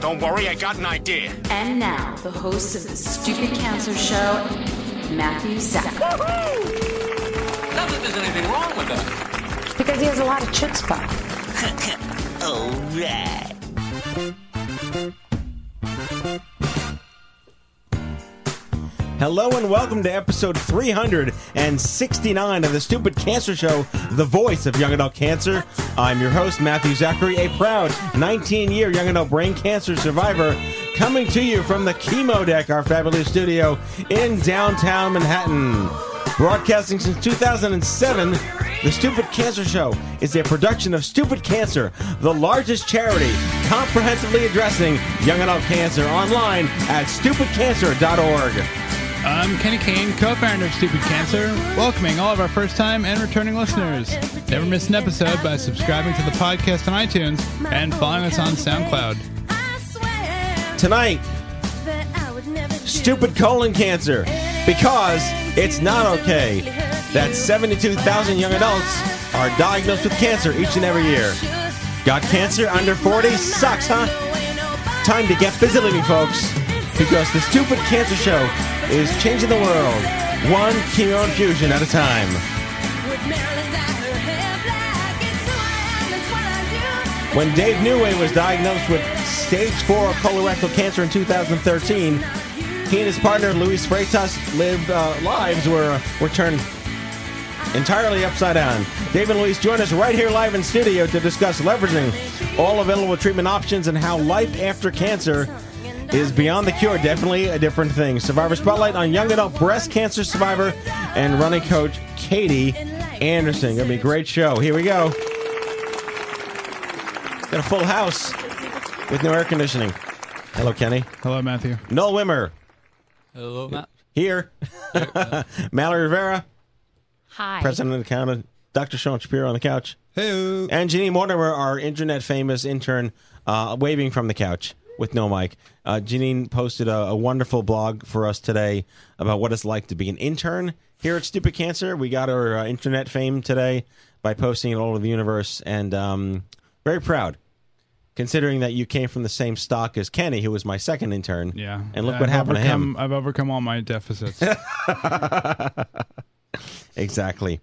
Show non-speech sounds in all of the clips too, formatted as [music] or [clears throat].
Don't worry, I got an idea. And now, the host of the Stupid Cancer Show, Matthew Zack. Not that there's anything wrong with that. Because he has a lot of chutzpah. [laughs] Hello and welcome to episode 369 of the Stupid Cancer Show, the voice of young adult cancer. I'm your host, Matthew Zachary, a proud 19 year young adult brain cancer survivor, coming to you from the Chemo Deck, our fabulous studio in downtown Manhattan. Broadcasting since 2007, the Stupid Cancer Show is a production of Stupid Cancer, the largest charity comprehensively addressing young adult cancer online at stupidcancer.org. I'm Kenny Kane, co-founder of Stupid Cancer, welcoming all of our first-time and returning listeners. Never miss an episode by subscribing to the podcast on iTunes and following us on SoundCloud. Tonight, stupid colon cancer because it's not okay that 72,000 young adults are diagnosed with cancer each and every year. Got cancer under 40? Sucks, huh? Time to get busy living, folks, because the Stupid Cancer Show is changing the world one chemo infusion at a time. When Dave Neway was diagnosed with stage 4 colorectal cancer in 2013, he and his partner Luis Freitas lived uh, lives were were turned entirely upside down. Dave and Luis join us right here live in studio to discuss leveraging all available treatment options and how life after cancer is beyond the cure. Definitely a different thing. Survivor Spotlight on young adult breast cancer survivor and running coach Katie Anderson. Gonna be a great show. Here we go. Got a full house with no air conditioning. Hello, Kenny. Hello, Matthew. Noel Wimmer Hello, Matt. here. [laughs] Mallory Rivera, Hi. president of the county. Dr. Sean Shapiro on the couch. Hey. And Janine Mortimer, our internet famous intern, uh, waving from the couch with no mic. Uh, Janine posted a, a wonderful blog for us today about what it's like to be an intern here at Stupid Cancer. We got our uh, internet fame today by posting it all over the universe, and um, very proud. Considering that you came from the same stock as Kenny, who was my second intern. Yeah. And look I've what happened to him. I've overcome all my deficits. [laughs] Exactly.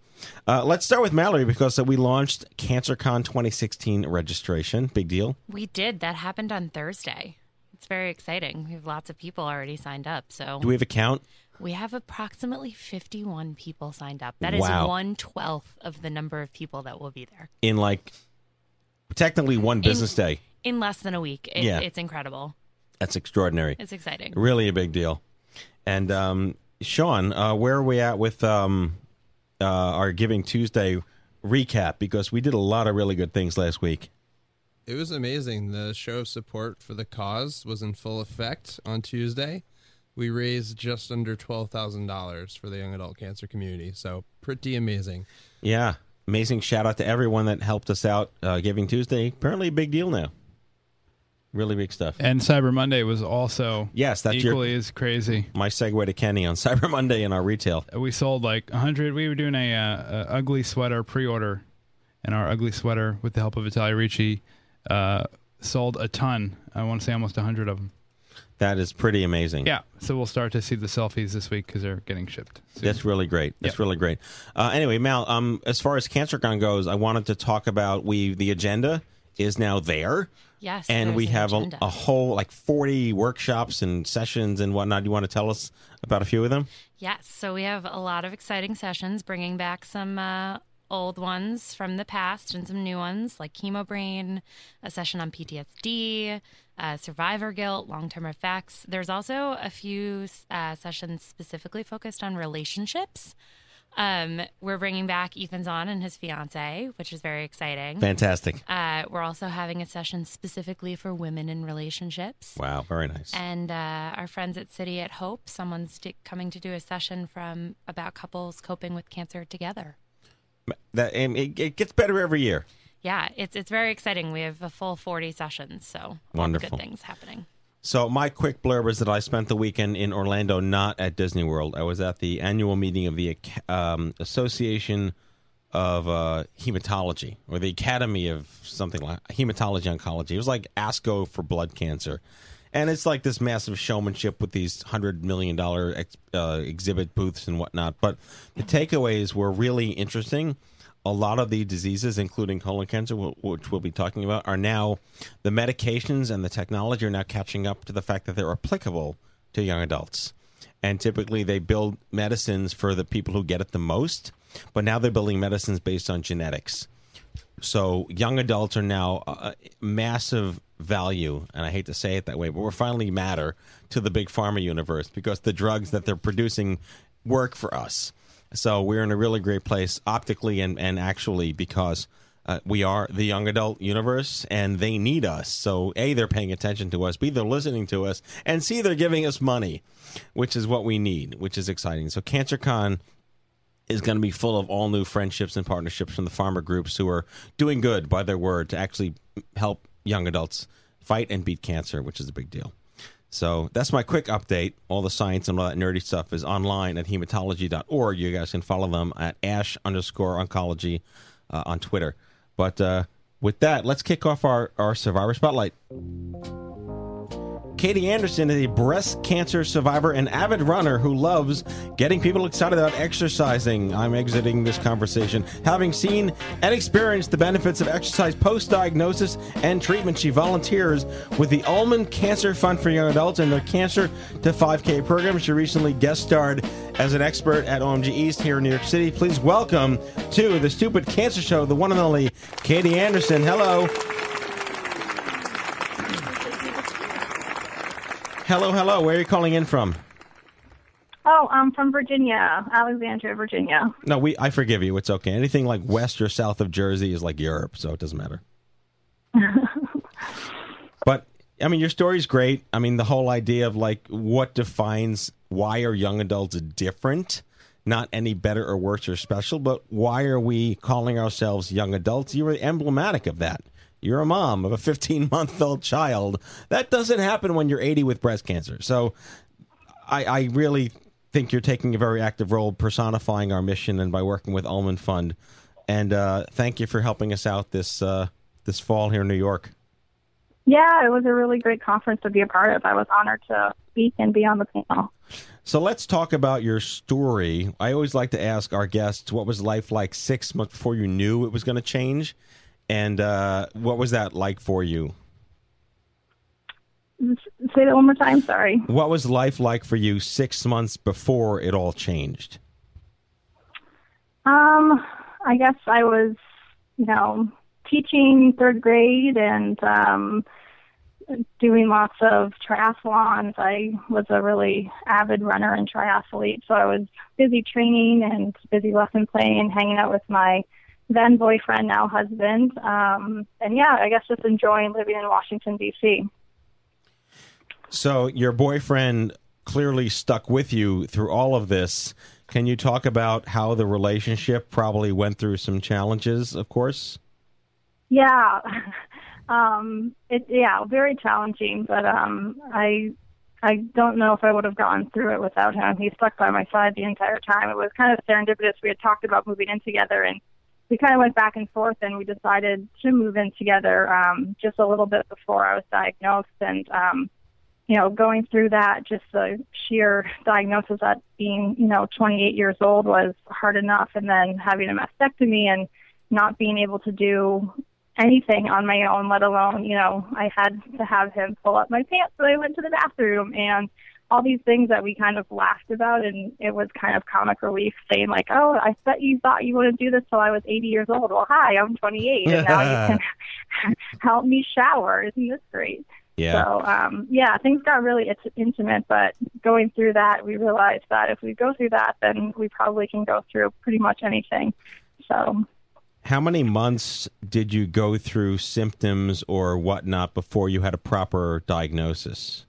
Uh, let's start with Mallory because uh, we launched CancerCon 2016 registration. Big deal. We did. That happened on Thursday. It's very exciting. We have lots of people already signed up. So Do we have a count? we have approximately 51 people signed up. That is Wow. one twelfth of the number of people that will be there in like technically one business day. in less than a week. It, Yeah. It's incredible. That's extraordinary. It's exciting. Really a big deal. And um, Sean, uh, where are we at with um, uh, our Giving Tuesday recap? Because we did a lot of really good things last week. It was amazing. The show of support for the cause was in full effect on Tuesday. We raised just under $12,000 for the young adult cancer community. So, pretty amazing. Yeah, amazing shout out to everyone that helped us out. Uh, Giving Tuesday, apparently a big deal now. Really big stuff. and Cyber Monday was also Yes, that's your- equally as crazy. My segue to Kenny on [laughs] Cyber Monday in our retail. We sold like 100. We were doing a, uh, a ugly sweater pre-order, and our ugly sweater, with the help of Italia Ricci, uh, sold a ton. I want to say almost 100 of them. That is pretty amazing. Yeah, so we'll start to see the selfies this week because they're getting shipped. soon. That's really great. That's Yep. really great. Uh, anyway, Mal, um, as far as CancerCon goes, I wanted to talk about we the agenda is now there. Yes, and we an have a, a whole like 40 workshops and sessions and whatnot. Do you want to tell us about a few of them? Yes, so we have a lot of exciting sessions, bringing back some uh, old ones from the past and some new ones like Chemo Brain, a session on PTSD, uh, survivor guilt, long term effects. There's also a few uh, sessions specifically focused on relationships. Um, we're bringing back Ethan Zahn and his fiance, which is very exciting. Fantastic. Uh, we're also having a session specifically for women in relationships. Wow, very nice. And uh, our friends at City of Hope, someone's d- coming to do a session from about couples coping with cancer together. That and it, it gets better every year. Yeah, it's it's very exciting. We have a full forty sessions, so Wonderful. good things happening. So my quick blurb is that I spent the weekend in Orlando, not at Disney World. I was at the annual meeting of the um, Association of uh, Hematology, or the Academy of something like Hematology Oncology. It was like ASCO for blood cancer, and it's like this massive showmanship with these hundred million dollar ex- uh, exhibit booths and whatnot. But the takeaways were really interesting a lot of the diseases, including colon cancer, which we'll be talking about, are now the medications and the technology are now catching up to the fact that they're applicable to young adults. And typically, they build medicines for the people who get it the most, but now they're building medicines based on genetics. So young adults are now uh, massive value, and I hate to say it that way, but we're finally matter to the big pharma universe because the drugs that they're producing work for us. So we're in a really great place optically and, and actually because uh, we are the young adult universe and they need us. So A, they're paying attention to us, B, they're listening to us, and C, they're giving us money, which is what we need, which is exciting. So CancerCon is going to be full of all new friendships and partnerships from the pharma groups who are doing good by their word to actually help young adults fight and beat cancer, which is a big deal. So that's my quick update. All the science and all that nerdy stuff is online at hematology.org. You guys can follow them at ash underscore oncology uh, on Twitter. But uh, with that, let's kick off our, our Survivor Spotlight. Katie Anderson is a breast cancer survivor and avid runner who loves getting people excited about exercising. I'm exiting this conversation. Having seen and experienced the benefits of exercise post diagnosis and treatment, she volunteers with the Ulman Cancer Fund for Young Adults and their Cancer to 5K program. She recently guest starred as an expert at OMG East here in New York City. Please welcome to the Stupid Cancer Show, the one and only Katie Anderson. Hello. Hello, hello. Where are you calling in from? Oh, I'm from Virginia, Alexandria, Virginia. No, we. I forgive you. It's okay. Anything like west or south of Jersey is like Europe, so it doesn't matter. [laughs] but I mean, your story's great. I mean, the whole idea of like what defines why are young adults different, not any better or worse or special, but why are we calling ourselves young adults? You were emblematic of that. You're a mom of a 15 month old child. That doesn't happen when you're 80 with breast cancer. So I, I really think you're taking a very active role personifying our mission and by working with Ulman Fund. And uh, thank you for helping us out this uh, this fall here in New York. Yeah, it was a really great conference to be a part of. I was honored to speak and be on the panel. So let's talk about your story. I always like to ask our guests what was life like six months before you knew it was going to change, and uh, what was that like for you? Say that one more time. Sorry. What was life like for you six months before it all changed? Um, I guess I was, you know, teaching third grade and um, doing lots of triathlons. I was a really avid runner and triathlete, so I was busy training and busy lesson playing and hanging out with my then boyfriend, now husband. Um, and yeah, I guess just enjoying living in Washington D.C. So your boyfriend clearly stuck with you through all of this. Can you talk about how the relationship probably went through some challenges, of course? Yeah. [laughs] Um it yeah, very challenging, but um I I don't know if I would have gone through it without him. He stuck by my side the entire time. It was kind of serendipitous. We had talked about moving in together and we kind of went back and forth and we decided to move in together um just a little bit before I was diagnosed and um you know, going through that, just the sheer diagnosis at being, you know, 28 years old was hard enough. And then having a mastectomy and not being able to do anything on my own, let alone, you know, I had to have him pull up my pants when I went to the bathroom and all these things that we kind of laughed about and it was kind of comic relief saying like, Oh, I bet you thought you wouldn't do this till I was eighty years old. Well hi, I'm twenty eight and now you can [laughs] [laughs] help me shower. Isn't this great? Yeah. So um yeah, things got really int- intimate, but going through that we realized that if we go through that then we probably can go through pretty much anything. So How many months did you go through symptoms or whatnot before you had a proper diagnosis?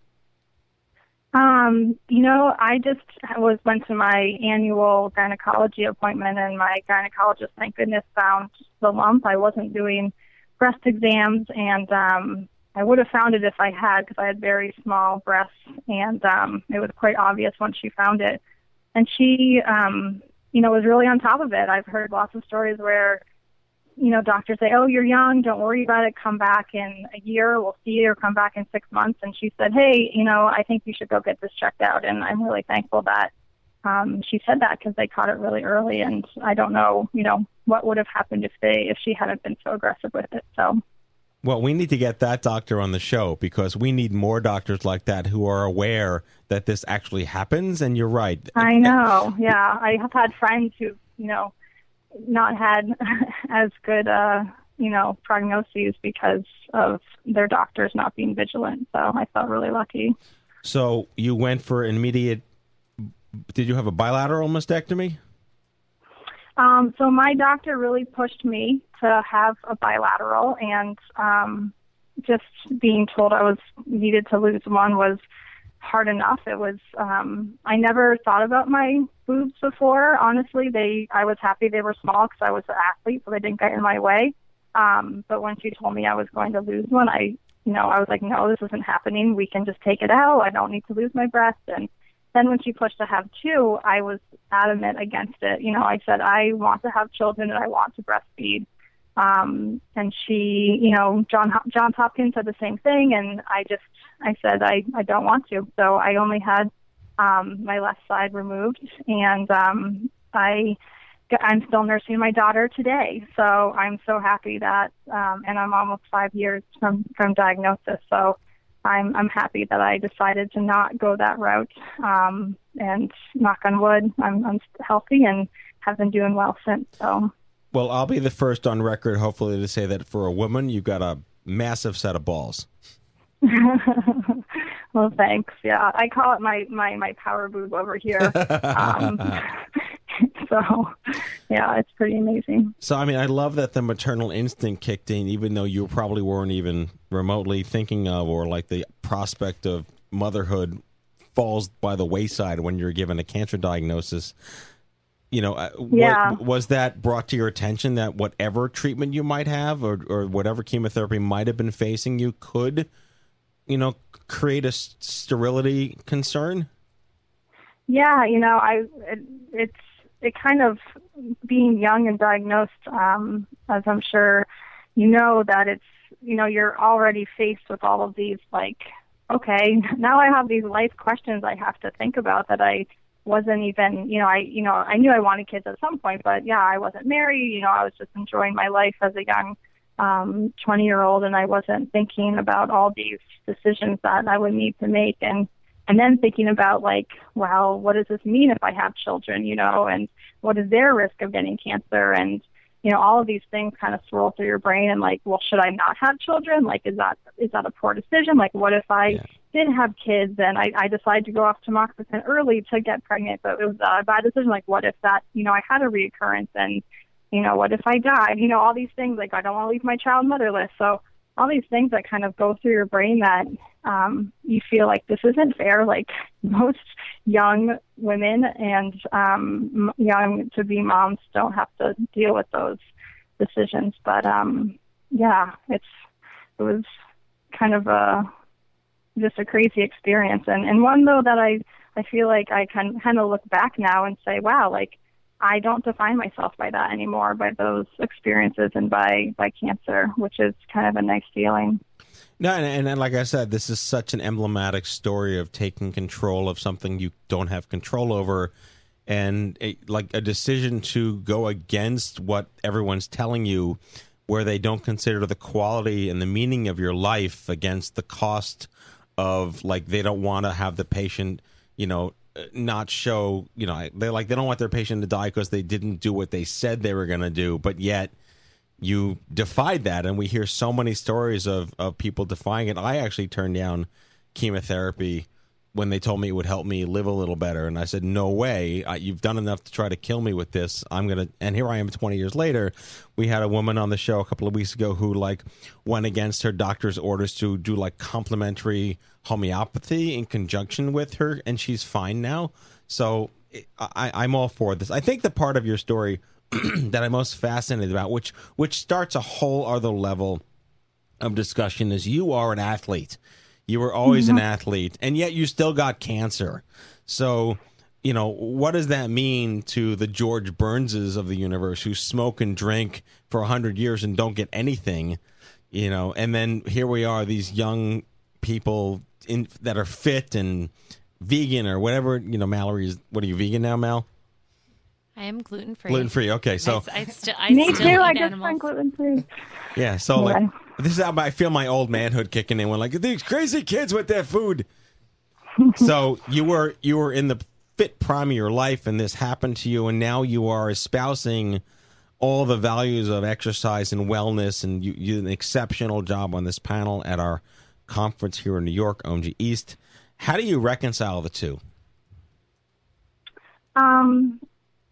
Um, you know, I just was went to my annual gynecology appointment, and my gynecologist, thank goodness, found the lump. I wasn't doing breast exams, and um, I would have found it if I had, because I had very small breasts, and um, it was quite obvious once she found it. And she, um, you know, was really on top of it. I've heard lots of stories where you know, doctors say, "Oh, you're young. Don't worry about it. Come back in a year. We'll see you, or come back in six months." And she said, "Hey, you know, I think you should go get this checked out." And I'm really thankful that um, she said that because they caught it really early. And I don't know, you know, what would have happened if they if she hadn't been so aggressive with it. So Well, we need to get that doctor on the show because we need more doctors like that who are aware that this actually happens. And you're right. I know. Yeah, I have had friends who, you know, not had [laughs] as good, uh, you know, prognoses because of their doctors not being vigilant. So I felt really lucky. So you went for an immediate. Did you have a bilateral mastectomy? Um, so my doctor really pushed me to have a bilateral, and um, just being told I was needed to lose one was hard enough. It was. Um, I never thought about my boobs before. Honestly, they. I was happy they were small because I was an athlete, so they didn't get in my way. Um, but when she told me I was going to lose one, I, you know, I was like, no, this isn't happening. We can just take it out. I don't need to lose my breast. And then when she pushed to have two, I was adamant against it. You know, I said I want to have children and I want to breastfeed. Um, and she, you know, John Johns Hopkins said the same thing, and I just I said I I don't want to. So I only had um, my left side removed, and um, I I'm still nursing my daughter today. So I'm so happy that, um, and I'm almost five years from from diagnosis. So I'm I'm happy that I decided to not go that route. Um, and knock on wood, I'm I'm healthy and have been doing well since. So Well, I'll be the first on record, hopefully, to say that for a woman, you've got a massive set of balls. [laughs] well, thanks. Yeah, I call it my my my power boob over here. Um, [laughs] so, yeah, it's pretty amazing. So, I mean, I love that the maternal instinct kicked in, even though you probably weren't even remotely thinking of, or like the prospect of motherhood falls by the wayside when you're given a cancer diagnosis. You know, uh, Yeah. was that brought to your attention that whatever treatment you might have, or, or whatever chemotherapy might have been facing you, could, you know, create a sterility concern? Yeah, you know, I it, it's it kind of being young and diagnosed, um, as I'm sure you know that it's you know you're already faced with all of these like okay [laughs] now I have these life questions I have to think about that I wasn't even you know I you know I knew I wanted kids at some point but yeah I wasn't married you know I was just enjoying my life as a young um 20 year old and I wasn't thinking about all these decisions that I would need to make and and then thinking about like well what does this mean if i have children you know and what is their risk of getting cancer and you know all of these things kind of swirl through your brain and like well should i not have children? Like is that is that a poor decision? Like what if i did have kids and i i decided to go off tamoxifen early to get pregnant but it was a bad decision like what if that you know i had a reoccurrence and you know what if i died you know all these things like i don't want to leave my child motherless so all these things that kind of go through your brain that um, you feel like this isn't fair. Like [laughs] most young women and um, young to be moms don't have to deal with those decisions. But um, yeah, it's it was kind of a just a crazy experience, and and one though that I I feel like I can kind of look back now and say, wow, like I don't define myself by that anymore, by those experiences and by by cancer, which is kind of a nice feeling. No, and, and, and like I said, this is such an emblematic story of taking control of something you don't have control over, and a, like a decision to go against what everyone's telling you where they don't consider the quality and the meaning of your life against the cost of like they don't want to have the patient, you know, not show, you know, they like they don't want their patient to die because they didn't do what they said they were going to do, but yet you defied that and we hear so many stories of of people defying it. I actually turned down chemotherapy when they told me it would help me live a little better. And i said no way. I, you've done enough to try to kill me with this. I'm gonna and here i am 20 years later. We had a woman on the show a couple of weeks ago who like went against her doctor's orders to do like complementary homeopathy in conjunction with her and she's fine now. So I, i'm all for this. I think the part of your story [clears throat] that i'm most fascinated about which which starts a whole other level of discussion is you are an athlete you were always an mm-hmm. athlete, and yet you still got cancer. So, you know, what does that mean to the George Burnses of the universe who smoke and drink for a hundred years and don't get anything? You know, and then here we are, these young people in that are fit and vegan or whatever. You know, Mallory is, What are you vegan now, Mal? I am gluten free. Gluten free. Okay, so I, I still I Me still too. eat I just animals. went gluten free. Yeah, so Yeah. like this is how I feel my old manhood kicking in when like these crazy kids with their food. [laughs] so you were you were in the fit prime of your life and this happened to you and now you are espousing all the values of exercise and wellness and you, you did an exceptional job on this panel at our conference here in New York, OMG East. How do you reconcile the two? Um,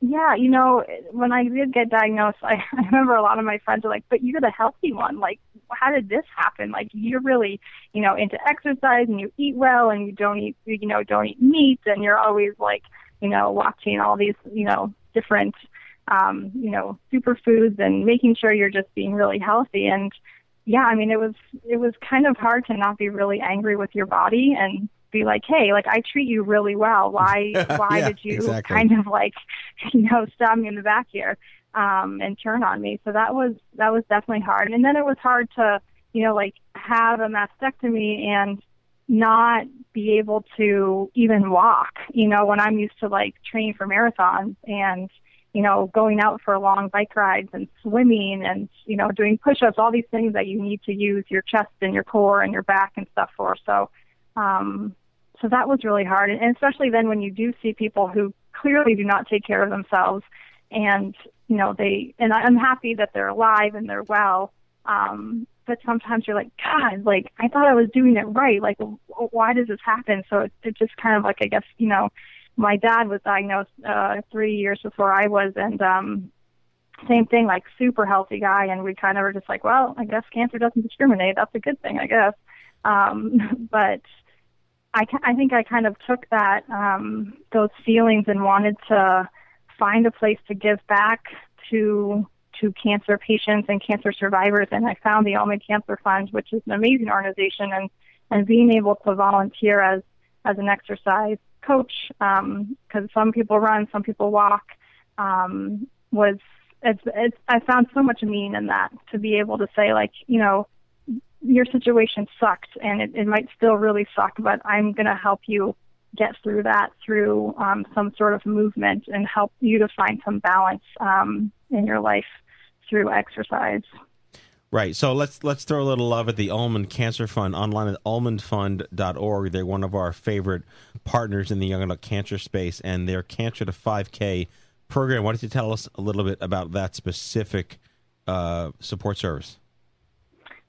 yeah, you know, when I did get diagnosed, I, [laughs] I remember a lot of my friends were like, "But you're the healthy one. Like, how did this happen? Like, you're really, you know, into exercise and you eat well and you don't eat, you know, don't eat meat and you're always like, you know, watching all these, you know, different, um, you know, superfoods and making sure you're just being really healthy." And yeah, I mean, it was it was kind of hard to not be really angry with your body and be like, hey, like I treat you really well. Why [laughs] why Yeah, did you exactly. kind of like, [laughs] you know, stab me in the back here um, and turn on me? So that was that was definitely hard. And then it was hard to, you know, like have a mastectomy and not be able to even walk. You know, when I'm used to like training for marathons and you know, going out for long bike rides and swimming and, you know, doing push ups, all these things that you need to use your chest and your core and your back and stuff for. So, um, so that was really hard. And especially then when you do see people who clearly do not take care of themselves and, you know, they, and I'm happy that they're alive and they're well. Um, but sometimes you're like, God, like I thought I was doing it right. Like, why does this happen? So it, it just kind of like, I guess, you know, my dad was diagnosed uh three years before I was and um same thing, like super healthy guy and we kind of were just like, Well, I guess cancer doesn't discriminate, that's a good thing, I guess. Um [laughs] but I I think I kind of took that um those feelings and wanted to find a place to give back to to cancer patients and cancer survivors and I found the Ulman Cancer Fund, which is an amazing organization and and being able to volunteer as as an exercise coach because some people run, some people walk. Um, was it's, it's I found so much meaning in that to be able to say like you know your situation sucked and it, it might still really suck, but I'm going to help you get through that through um, some sort of movement and help you to find some balance um, in your life through exercise. Right. So let's let's throw a little love at the Ulman Cancer Fund online at ulmanfund.org. They're one of our favorite partners in the young adult cancer space, and their Cancer to 5K program. Why don't you tell us a little bit about that specific uh, support service?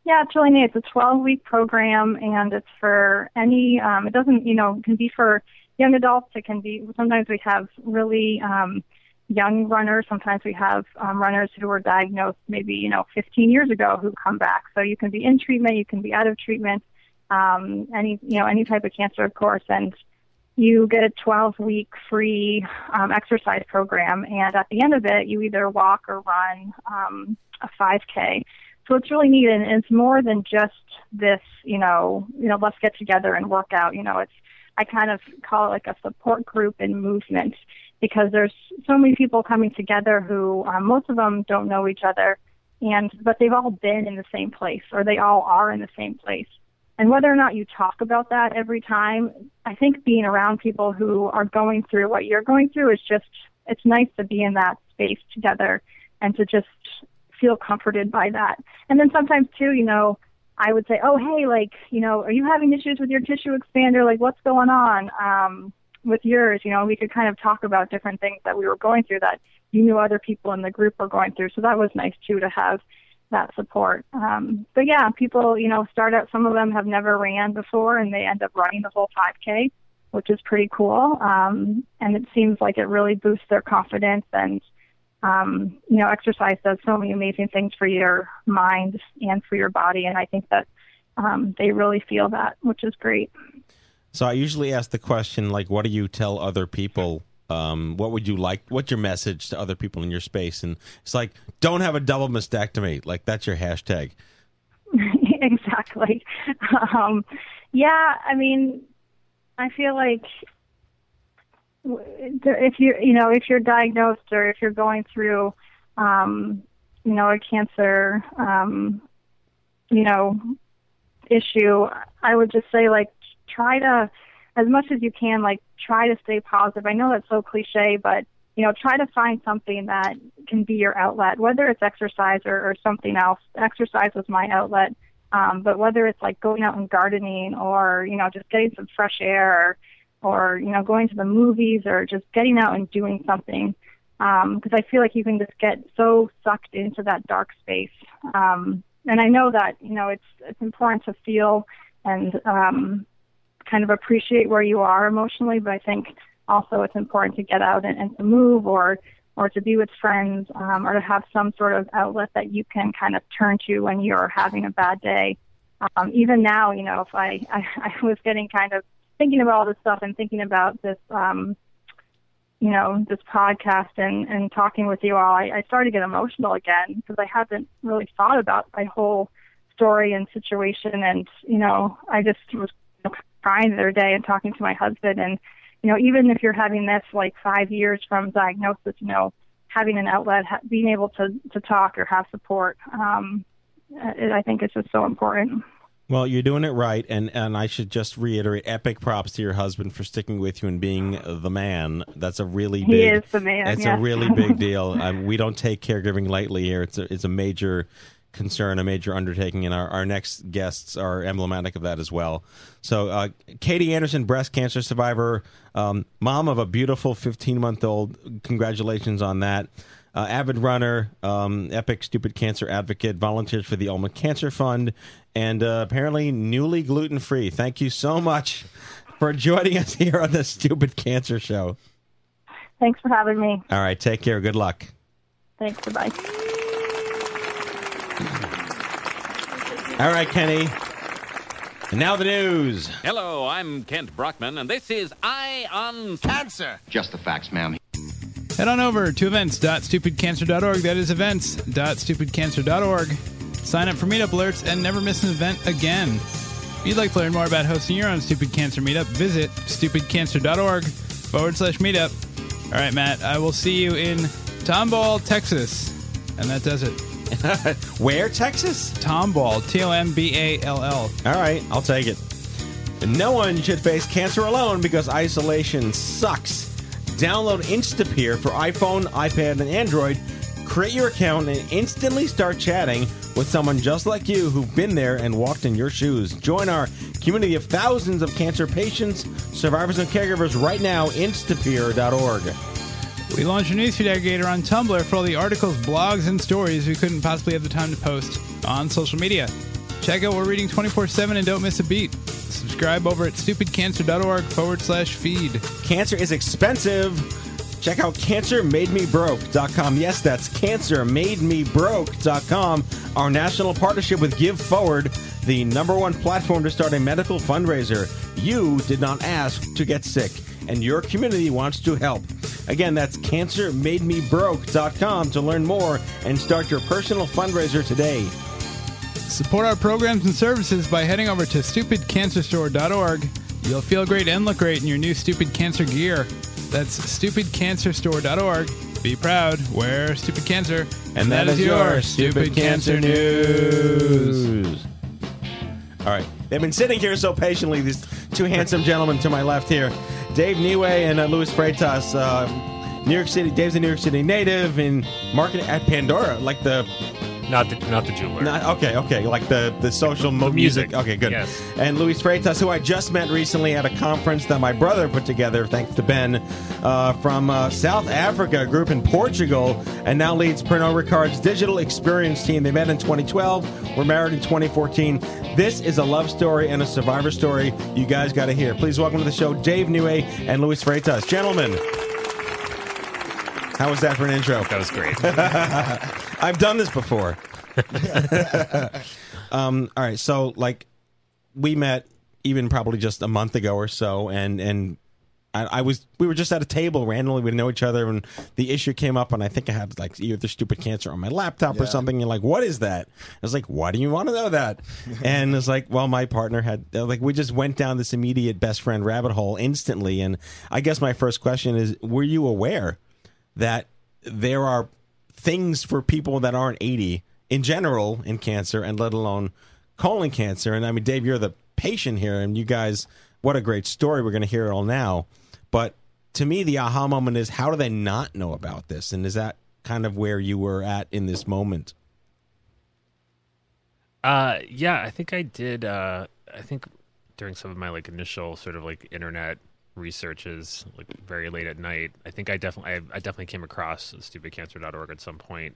Yeah, it's. It's a 12 week program and it's for any, um, it doesn't, you know, can be for young adults. It can be, sometimes we have really um, young runners. Sometimes we have um, runners who were diagnosed maybe, you know, 15 years ago who come back. So you can be in treatment, you can be out of treatment, um, any, you know, any type of cancer, of course. And you get a 12 week free um, exercise program. And at the end of it, you either walk or run um, a 5K. So it's really neat, and it's more than just this, you know, you know, let's get together and work out. You know, it's I kind of call it like a support group and movement because there's so many people coming together who um, most of them don't know each other, and but they've all been in the same place or they all are in the same place. And whether or not you talk about that every time, I think being around people who are going through what you're going through is just it's nice to be in that space together and to just feel comforted by that. And then sometimes too, you know, I would say, "Oh, hey, like, you know, are you having issues with your tissue expander? Like, what's going on um, with yours?" You know, we could kind of talk about different things that we were going through that you knew other people in the group were going through. So that was nice too to have that support. Um, but yeah, people, you know, start out. Some of them have never ran before, and they end up running the whole 5K, which is pretty cool. Um, and it seems like it really boosts their confidence and um, you know, exercise does so many amazing things for your mind and for your body, and I think that um, they really feel that, which is great. So I usually ask the question like, "What do you tell other people? Um, what would you like? What's your message to other people in your space?" And it's like, "Don't have a double mastectomy." Like that's your hashtag. [laughs] exactly. [laughs] Um, yeah, I mean, I feel like if you you know if you're diagnosed or if you're going through um you know a cancer um you know issue i would just say like try to as much as you can like try to stay positive. I know that's so cliche but you know try to find something that can be your outlet whether it's exercise or, or something else. Exercise was my outlet um but whether it's like going out and gardening or you know just getting some fresh air or or you know going to the movies or just getting out and doing something because um, I feel like you can just get so sucked into that dark space. Um, and I know that you know it's it's important to feel and um, kind of appreciate where you are emotionally, but I think also it's important to get out and, and to move or or to be with friends um, or to have some sort of outlet that you can kind of turn to when you're having a bad day. Um, even now, you know, if I, [laughs] I I was getting kind of thinking about all this stuff and thinking about this, um, you know, this podcast and, and talking with you all, I, I started to get emotional again because I haven't really thought about my whole story and situation. And, you know, I just was crying the other day and talking to my husband. And, you know, even if you're having this like five years from diagnosis, you know, having an outlet, ha- being able to, to talk or have support, um, it, I think it's just so important. Well, you're doing it right, and, and I should just reiterate epic props to your husband for sticking with you and being the man. That's a really big. He is the man. It's yes. a really big [laughs] deal. Um, we don't take caregiving lightly here. It's a, it's a major concern, a major undertaking, and our, our next guests are emblematic of that as well. So, uh, Katie Anderson, breast cancer survivor, um, mom of a beautiful 15 month old. Congratulations on that uh, avid runner, um, epic stupid cancer advocate, volunteers for the Ulman Cancer Fund, and uh, apparently newly gluten free. Thank you so much for joining us here on the Stupid Cancer Show. Thanks for having me. All right, take care. Good luck. Thanks. Goodbye. [clears throat] All right, Kenny. And now the news. Hello, I'm Kent Brockman, and this is Eye on Cancer. Just the facts, ma'am. Head on over to events.stupidcancer.org. That is events.stupidcancer.org. Sign up for meetup alerts and never miss an event again. If you'd like to learn more about hosting your own Stupid Cancer meetup, visit stupidcancer.org forward slash meetup. All right, Matt, I will see you in Tomball, Texas. And that does it. [laughs] Where, Texas? Tomball, T O M B A L L. All right, I'll take it. No one should face cancer alone because isolation sucks. Download Instapeer for iPhone, iPad, and Android. Create your account and instantly start chatting with someone just like you who've been there and walked in your shoes. Join our community of thousands of cancer patients, survivors, and caregivers right now. Instapeer.org. We launched a newsfeed aggregator on Tumblr for all the articles, blogs, and stories we couldn't possibly have the time to post on social media. Check out We're Reading 24 7 and don't miss a beat. Subscribe over at stupidcancer.org forward slash feed. Cancer is expensive. Check out cancermademebroke.com. Yes, that's cancermademebroke.com. Our national partnership with Give Forward, the number one platform to start a medical fundraiser. You did not ask to get sick, and your community wants to help. Again, that's cancermademebroke.com to learn more and start your personal fundraiser today. Support our programs and services by heading over to stupidcancerstore.org. You'll feel great and look great in your new Stupid Cancer gear. That's stupidcancerstore.org. Be proud, wear Stupid Cancer. And that is your Stupid Cancer News. All right. They've been sitting here so patiently, these two handsome gentlemen to my left here Dave Neway and uh, Luis Freitas. Uh, New York City. Dave's a New York City native in marketing at Pandora, like the Not the not the jeweler. Not, okay, okay, like the the social mo- music. music. Okay, good. Yes. And Luis Freitas, who I just met recently at a conference that my brother put together, thanks to Ben, uh, from uh, South Africa, a group in Portugal, and now leads Pernod Ricard's digital experience team. They met in 2012, were married in 2014. This is a love story and a survivor story you guys got to hear. Please welcome to the show Dave Neway and Luis Freitas. Gentlemen, how was that for an intro? That was great. [laughs] I've done this before. [laughs] um, all right, so like we met even probably just a month ago or so, and and I, I was we were just at a table randomly. We didn't know each other, and the issue came up, and I think I had like either stupid cancer on my laptop or Yeah. something. You're like, what is that? I was like, why do you want to know that? [laughs] and it's like, well, my partner had like we just went down this immediate best friend rabbit hole instantly, and I guess my first question is, were you aware that there are things for people that aren't 80 in general in cancer and let alone colon cancer. And i mean dave you're the patient here and you guys what a great story. We're going to hear it all now. But to me the aha moment is how do they not know about this? And is that kind of where you were at in this moment? Uh, yeah, I think I did. Uh, I think during some of my like initial sort of like internet researches, like very late at night, I think I definitely, I, I definitely came across stupidcancer.org at some point.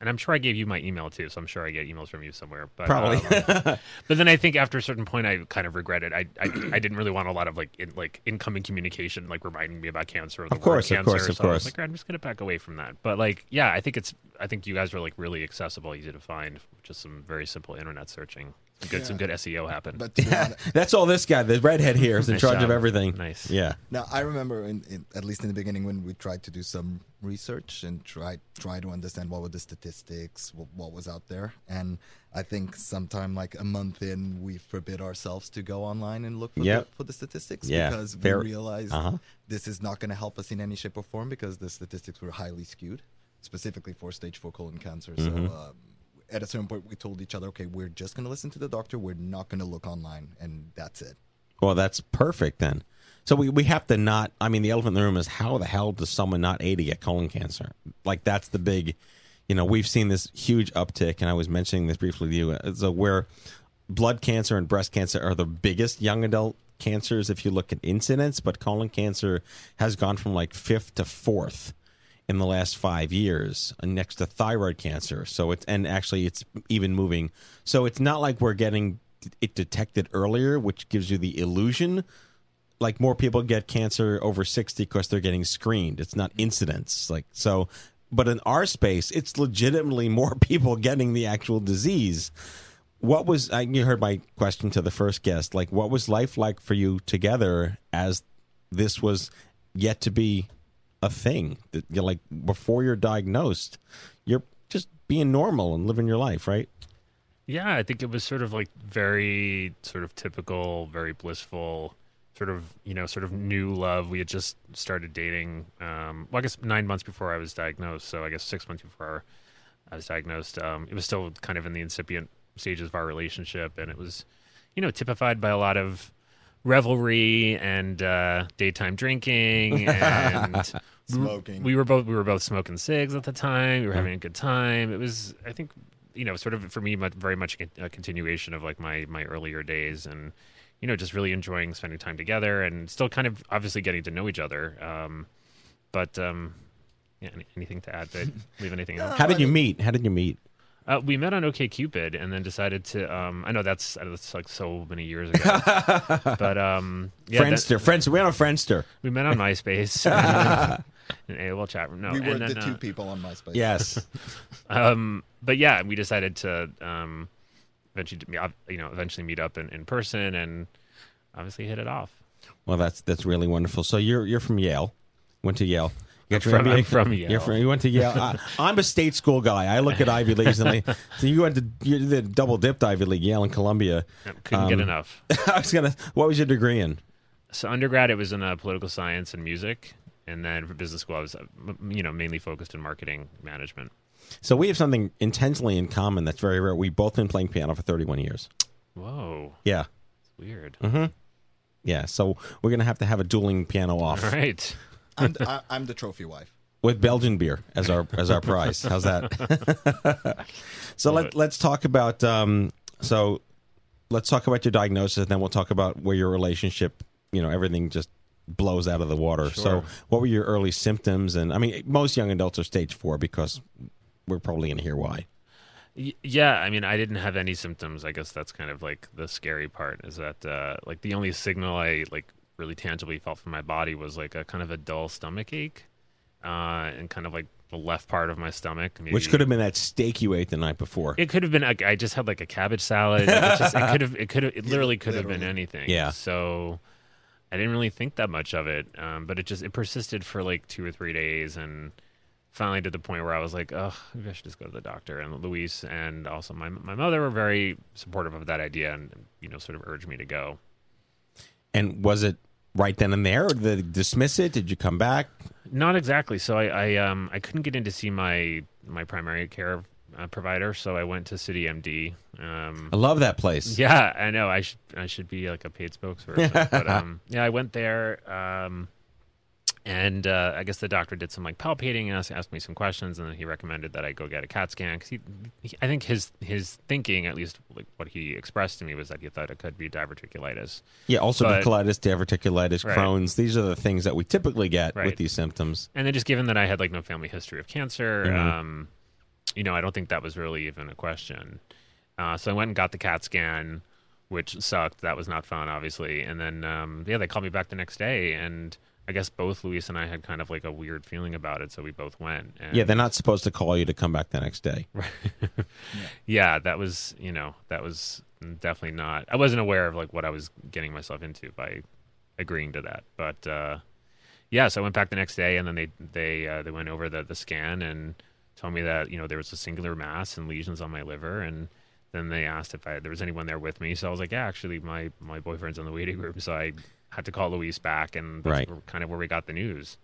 And I'm sure I gave you my email too, so I'm sure I get emails from you somewhere. But, Probably. um, [laughs] but then I think after a certain point, I kind of regretted. I, I I didn't really want a lot of like in, like incoming communication, like reminding me about cancer. Or the Of course, word of cancer. course, of so I was course. like, I'm just gonna back away from that. But like, yeah, I think it's. I think you guys are like really accessible, easy to find, just some very simple internet searching. Some good, some good SEO happened. But to be honest- that's all this guy the redhead here is in Nice charge of everything Nice. yeah Now I remember, in, in, at least in the beginning, when we tried to do some research and try try to understand what were the statistics, what, what was out there, and I think sometime like a month in, we forbid ourselves to go online and look for, Yep. the, for the statistics Yeah, because we realized uh-huh. this is not going to help us in any shape or form because the statistics were highly skewed, specifically for stage four colon cancer. Mhm. So. Um, at a certain point, we told each other, "Okay, we're just going to listen to the doctor. We're not going to look online, and that's it." Well, that's perfect then. So we, we have to not. I mean, the elephant in the room is how the hell does someone not 80 get colon cancer? Like that's the big. You know, we've seen this huge uptick, and I was mentioning this briefly to you. uh, So where blood cancer and breast cancer are the biggest young adult cancers if you look at incidence, but colon cancer has gone from like fifth to fourth in the last five years, next to thyroid cancer. So it's and actually it's even moving. So it's not like we're getting it detected earlier, which gives you the illusion like more people get cancer over 60 because they're getting screened. It's not incidence. Like so but in our space, it's legitimately more [laughs] people getting the actual disease. What was I you heard my question to the first guest, like what was life like for you together as this was yet to be a thing that you're like before you're diagnosed, you're just being normal and living your life, right? Yeah, I think it was sort of like very sort of typical, very blissful, sort of you know, sort of new love. We had just started dating. Um, well, I guess nine months before I was diagnosed. So I guess six months before I was diagnosed. Um, it was still kind of in the incipient stages of our relationship, and it was, you know, typified by a lot of revelry and uh, daytime drinking and [laughs] Smoking. We were both we were both smoking cigs at the time. We were having a good time. It was, I think, you know, sort of for me, much, very much a a continuation of like my my earlier days, and you know, just really enjoying spending time together, and still kind of obviously getting to know each other. Um, but um, yeah, anything to add? Did I leave anything out? How did you meet? How did you meet? Uh, we met on OKCupid and then decided to. Um, I know that's that's like so many years ago, [laughs] but um, yeah, that- Friendster, Friendster. We on a Friendster. we met on [laughs] MySpace. and, and AOL chat room. No, we were and then, the two uh, people on MySpace. Yes. [laughs] um, but yeah, we decided to um, eventually, you know, eventually meet up in, in person and obviously hit it off. Well, that's that's really wonderful. So you're you're from Yale, went to Yale. You I'm from- I'm from You're from, you went to Yale. I, I'm a state school guy. I look at Ivy Leagues and like, [laughs] so you went to you did double dipped Ivy League, Yale and Columbia. Couldn't get Um, enough. [laughs] I was gonna. What was your degree in? So undergrad, it was in uh, political science and music, and then for business school, I was, uh, you know, mainly focused in marketing management. So we have something intentionally in common that's very rare. We've both been playing piano for 31 years. Whoa, Yeah. weird. Mm-hmm. Yeah. So we're gonna have to have a dueling piano off. All right. I'm, the, I, I'm the trophy wife. with Belgian beer as our as our prize. How's that? [laughs] so let let's talk about um, so let's talk about your diagnosis, and then we'll talk about where your relationship, you know, everything just blows out of the water. So, what were your early symptoms? And I mean, most young adults are stage four because we're probably going to hear why. Yeah, I mean, I didn't have any symptoms. I guess that's kind of like the scary part is that uh, like the only signal I like really tangibly felt from my body was like a kind of a dull stomach ache, uh, and kind of like the left part of my stomach. Maybe. Which could have been that steak you ate the night before. It could have been. like, I just had like a cabbage salad. It, just, it could have. It could have. It literally could have been anything. Yeah. So I didn't really think that much of it, um, but it just it persisted for like two or three days, and finally to the point where I was like, oh, maybe I should just go to the doctor. And Luis and also my my mother were very supportive of that idea, and you know, sort of urged me to go. And was it right then and there, or did they dismiss it? Did you come back? Not exactly. So I, I um I couldn't get in to see my my primary care uh, provider, so I went to City MD. Um, I love that place. Yeah, I know. I should I should be like a paid spokesperson. but [laughs] um, yeah, I went there. Um, and uh, I guess the doctor did some like palpating and asked, asked me some questions, and then he recommended that I go get a CAT scan because he, he, I think his his thinking, at least like what he expressed to me, was that he thought it could be diverticulitis. Yeah, also But- colitis, diverticulitis, Right. Crohn's. These are the things that we typically get with these symptoms. And then just given that I had like no family history of cancer, Mhm. um, you know, I don't think that was really even a question. Uh, so I went and got the CAT scan, which sucked. That was not fun, obviously. And then um, yeah, they called me back the next day, and I guess both Luis and I had kind of like a weird feeling about it, so we both went. And Yeah, they're not supposed to call you to come back the next day. [laughs] yeah, that was you know that was definitely not. I wasn't aware of like what I was getting myself into by agreeing to that. But uh, yeah, so I went back the next day, and then they they uh, they went over the the scan and told me that you know there was a singular mass and lesions on my liver, and then they asked if I there was anyone there with me. So I was like, yeah, actually, my my boyfriend's in the waiting room, so I had to call Luis back, and that's Right. kind of where we got the news.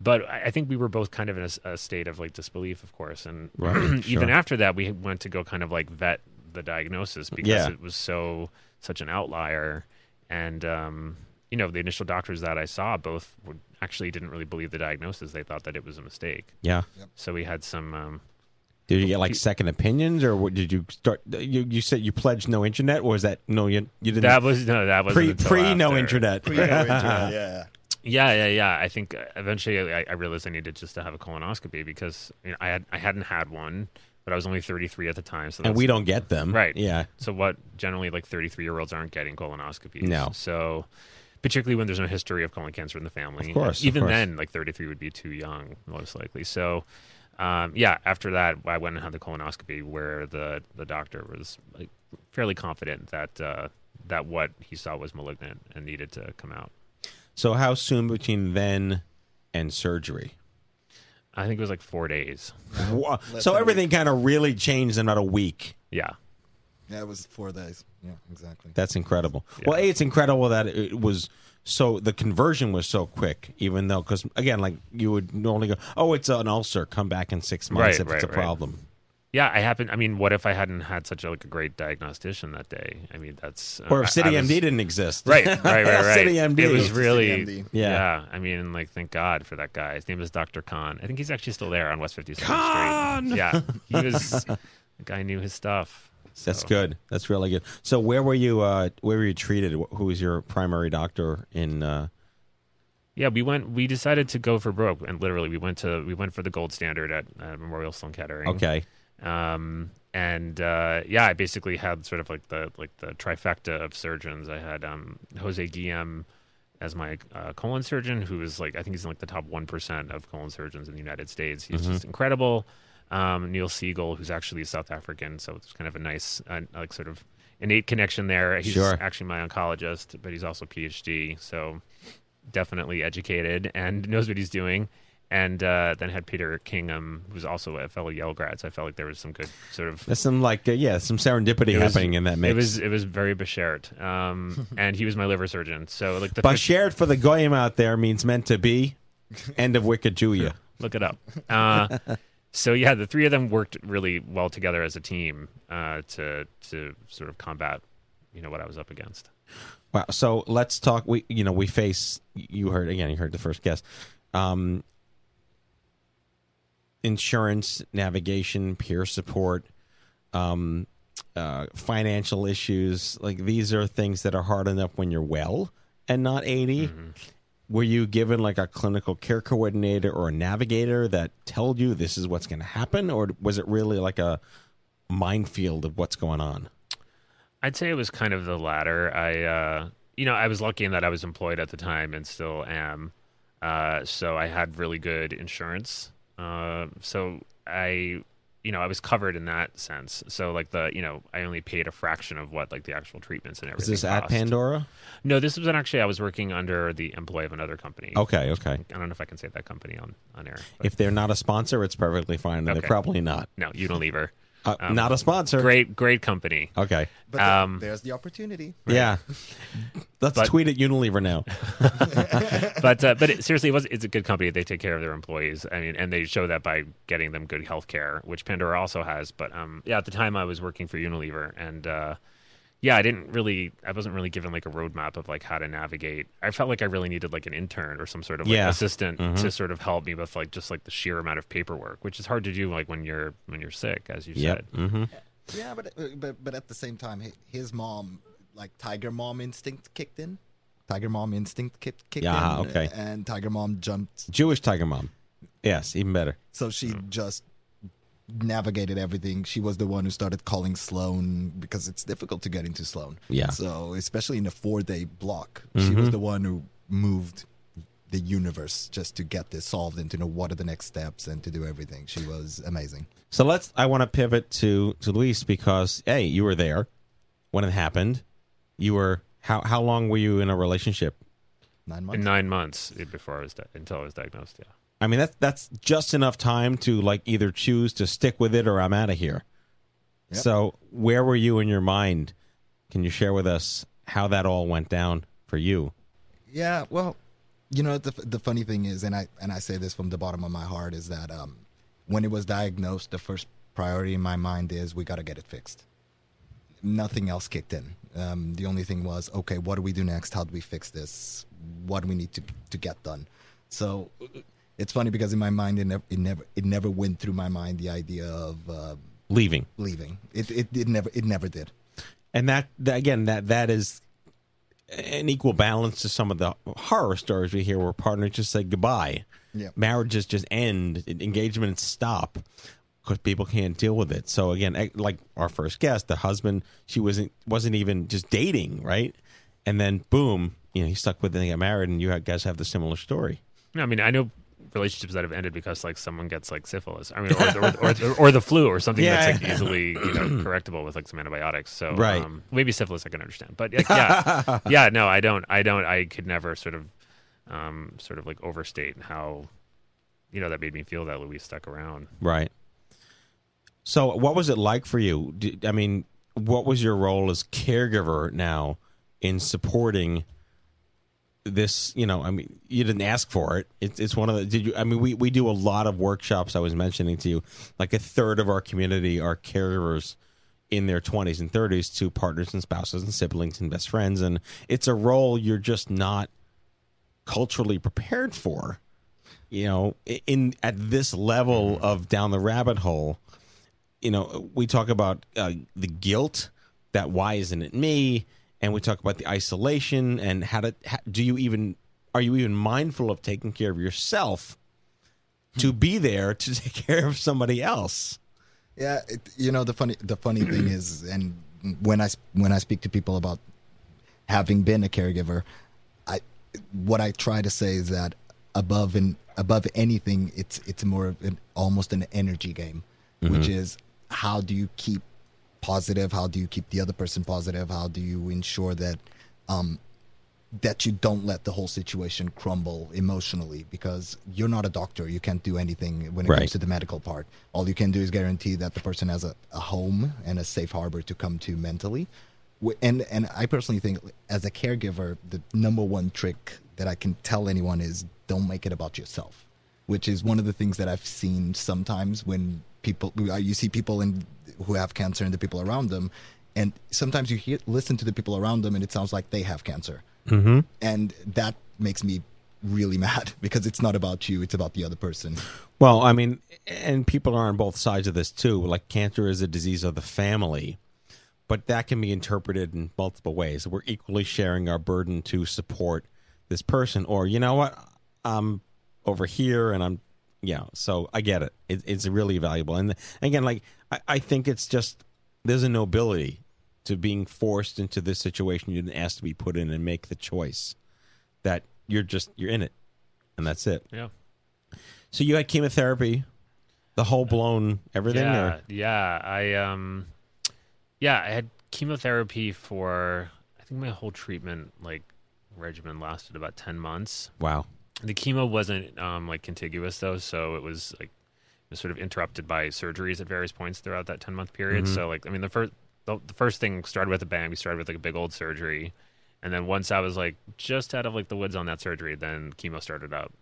But I I think we were both kind of in a state of like disbelief, of course, and [clears throat] Right, even sure. after that, we went to go kind of like vet the diagnosis because Yeah. it was so such an outlier, and um, you know the initial doctors that I saw both would, actually didn't really believe the diagnosis; they thought that it was a mistake. Yeah. So we had some. Um, Did you get like second opinions, or what, did you start? You, you said you pledged no internet, or was that no? You, you didn't. That was no, that was pre pre no [laughs] internet. yeah. Yeah, yeah, yeah. I think uh, eventually I, I realized I needed just to have a colonoscopy because you know, I had I hadn't had one, but I was only 33 at the time. So And we don't get them. right? Yeah. So what generally like 33 year olds aren't getting colonoscopies. No. So particularly when there's no history of colon cancer in the family. Of course, of Even course. then, like 33 would be too young, most likely. So. Um, yeah, after that, I went and had the colonoscopy, where the, the doctor was like fairly confident that uh, that what he saw was malignant and needed to come out. So how soon between then and surgery? I think it was like four days. Wha- So everything kind of really changed in about a week. Yeah. Yeah, it was four days. Yeah, exactly. That's incredible. Well, a it's incredible that it was so the conversion was so quick. Even though, because again, like you would normally go, oh, it's an ulcer, come back in six months Right, if it's a right, right. problem. Yeah, I happen. I mean, what if I hadn't had such a, like a great diagnostician that day? I mean, that's uh, Or if I- City I was- MD didn't exist. Right, right, right, [laughs] right. City MD. It was really, MD. yeah. Yeah. I mean, like, thank God for that guy. His name is Dr. Khan. I think he's actually still there on West 57th Khan! Street. Yeah, he was. [laughs] the guy knew his stuff. That's So- good. That's really good. So where were you? Uh, where were you treated? Who was your primary doctor in? Uh, Yeah, we went. We decided to go for broke, and literally, we went to we went for the gold standard at uh, Memorial Sloan Kettering. Okay. Um, and uh, yeah, I basically had sort of like the like the trifecta of surgeons. I had um, Jose Guillem as my uh, colon surgeon, who is like I think he's in like the top one percent of colon surgeons in the United States. He's Mhm. just incredible. Um, Neil Segal, who's actually South African, so it's kind of a nice uh, like sort of innate connection there. He's Sure. actually my oncologist, but he's also PhD, so definitely educated and [laughs] knows what he's doing. And uh, then had Peter Kingham, who's also a fellow Yale grad. So I felt like there was some good sort of there's some like uh, yeah, some serendipity was- happening in that mix. It was it was very Bashert, um, [laughs] and he was my liver surgeon. So like the Bashert for the goyim out there means meant to be. End of Wicked Julia. [laughs] Look it up. Uh, so yeah, the three of them worked really well together as a team uh, to to sort of combat, you know, what I was up against. Wow. So let's talk. We you know we face. You heard again. You heard the first guest. Um, insurance, navigation, peer support, um, uh, financial issues. Like these are things that are hard enough when you're well and not 80. Were you given like a clinical care coordinator or a navigator that told you this is what's going to happen, or was it really like a minefield of what's going on? I'd say it was kind of the latter. I, uh, you know, I was lucky in that I was employed at the time and still am. Uh, so I had really good insurance. Uh, so I, you know, I was covered in that sense. So like the, you know, I only paid a fraction of what like the actual treatments and everything. Is everything. this at. Pandora? No, this was actually I was working under the employee of another company. Okay, okay. I don't know if I can say that company on on air. If they're not a sponsor, it's perfectly fine. and Okay. They're probably not. No, Unilever. Uh, not a sponsor. Great, great company. Okay. But there- Um, there's the opportunity. Yeah. Let's But- tweet at Unilever now. [laughs] but uh, but it, seriously, it was it's a good company. They take care of their employees. I mean, and they show that by getting them good health care, which Pandora also has. But um, yeah, at the time I was working for Unilever, and uh, yeah, I didn't really, I wasn't really given like a roadmap of like how to navigate. I felt like I really needed like an intern or some sort of like Yeah. assistant Mhm. to sort of help me with like just like the sheer amount of paperwork, which is hard to do like when you're when you're sick, as you Yep. said. Mm-hmm. Yeah, but uh, but but at the same time, his mom, like Tiger Mom instinct kicked in. Tiger Mom instinct kicked kicked Yeah, in. okay. And Tiger Mom jumped, Jewish Tiger Mom. Yes, even better. so she Hmm. just navigated everything. She was the one who started calling Sloan because it's difficult to get into Sloan. Yeah. So especially in a four day block, she was Mhm. the one who moved the universe just to get this solved and to know what are the next steps and to do everything. She was amazing. So let's. I want to pivot to to Luis because hey, you were there when it happened. You were how how long were you in a relationship? Nine months. nine months before I was di- until I was diagnosed. Yeah. I mean that's that's just enough time to like either choose to stick with it or I'm out of here. Yep. So where were you in your mind? Can you share with us how that all went down for you? Yeah, well, you know the the funny thing is, and I and I say this from the bottom of my heart is that um, when it was diagnosed, the first priority in my mind is we got to get it fixed. Nothing else kicked in. Um, the only thing was, okay, what do we do next? How do we fix this? What do we need to to get done? So it's funny because in my mind, it never it never it never went through my mind the idea of uh, Leaving. leaving. It, it it never it never did. and that, that again that that is an equal balance to some of the horror stories we hear where partners just say goodbye Yep. marriages just end engagements stop because people can't deal with it so again like our first guest the husband she wasn't wasn't even just dating right and then boom you know he stuck with it and they got married and you guys have the similar story No, I mean, I know relationships that have ended because like someone gets like syphilis. I mean, or, or, or, [laughs] or the flu or something Yeah. that's like easily you know [clears throat] correctable with like some antibiotics. So Right. um, maybe syphilis I can understand, but like, yeah, [laughs] yeah, no, I don't, I don't, I could never sort of, um, sort of like overstate how, you know, that made me feel that Luis stuck around. right so what was it like for you Did- i mean what was your role as caregiver now in supporting this you know i mean you didn't ask for it. It's, it's one of the did you i mean we, we do a lot of workshops i was mentioning to you like a third of our community are caregivers in their 20s and 30s to partners and spouses and siblings and best friends. And it's a role you're just not culturally prepared for you know in at this level of down the rabbit hole. You know we talk about uh, the guilt that why isn't it me and we talk about the isolation and how to how, do you even are you even mindful of taking care of yourself to be there to [laughs] take care of somebody else Yeah, it, you know the funny the funny thing is, and when I when I speak to people about having been a caregiver, I what I try to say is that above and above anything, it's it's more of an, almost an energy game, which Mhm. is how do you keep positive? How do you keep the other person positive? How do you ensure that um, that you don't let the whole situation crumble emotionally because you're not a doctor. You can't do anything when it Right. comes to the medical part. All you can do is guarantee that the person has a, a home and a safe harbor to come to mentally. And and I personally think as a caregiver, the number one trick that I can tell anyone is don't make it about yourself, which is one of the things that I've seen sometimes when people you see people in who have cancer and the people around them, and sometimes you hear listen to the people around them and it sounds like they have cancer mm-hmm. and that makes me really [laughs] mad because it's not about you; it's about the other person. Well, I mean, and people are on both sides of this too. Like cancer is a disease of the family, but that can be interpreted in multiple ways. We're equally sharing our burden to support this person, or you know what, I'm over here and I'm, yeah. So I get it. it it's really valuable. And again, like I, I think it's just there's a nobility to being forced into this situation you didn't ask to be put in and make the choice that you're just you're in it, and that's it. Yeah. So you had chemotherapy, the whole blown everything. Yeah, Or? yeah. I um, yeah, I had chemotherapy for I think my whole treatment like regimen lasted about ten months. Wow. The chemo wasn't um like contiguous though, so it was like it was sort of interrupted by surgeries at various points throughout that ten month period. Mhm. So like I mean the first the, the first thing started with a bang. We started with like a big old surgery, and then once I was like just out of like the woods on that surgery, then chemo started up.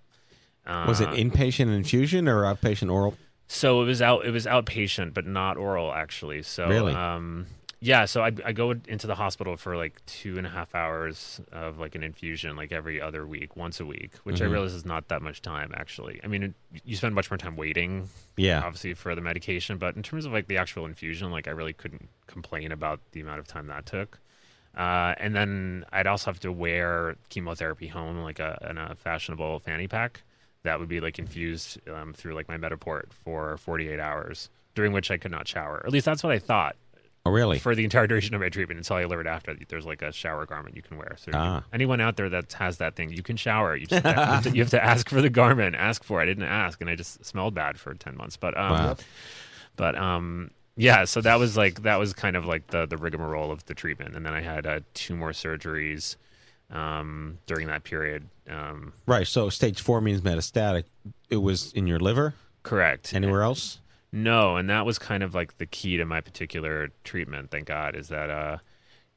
Was it Uh, inpatient infusion or outpatient oral? so it was out. It was outpatient, but not oral actually. So Really? um, yeah. So I I go into the hospital for like two and a half hours of like an infusion, like every other week, once a week, which I Mhm. realize is not that much time actually. I mean, it, you spend much more time waiting. Yeah. Obviously for the medication, but in terms of like the actual infusion, like I really couldn't complain about the amount of time that took. Uh, and then I'd also have to wear chemotherapy home, like a in a fashionable fanny pack that would be like infused um, through like my Mediport for 48 hours, during which I could not shower. At least that's what I thought. Oh, really? For the entire duration of my treatment until I learned after there's like a shower garment you can wear. So Ah. anyone out there that has that thing, you can shower. You, just, you, have to, you have to ask for the garment, ask for it. I didn't ask, and I just smelled bad for 10 months. But um, Wow. but um, yeah. So that was like that was kind of like the the rigmarole of the treatment, and then I had uh, two more surgeries um, during that period. Um, Right. So stage four means metastatic. It was in your liver. Correct. Anywhere else? No, and that was kind of like the key to my particular treatment. Thank God, is that uh,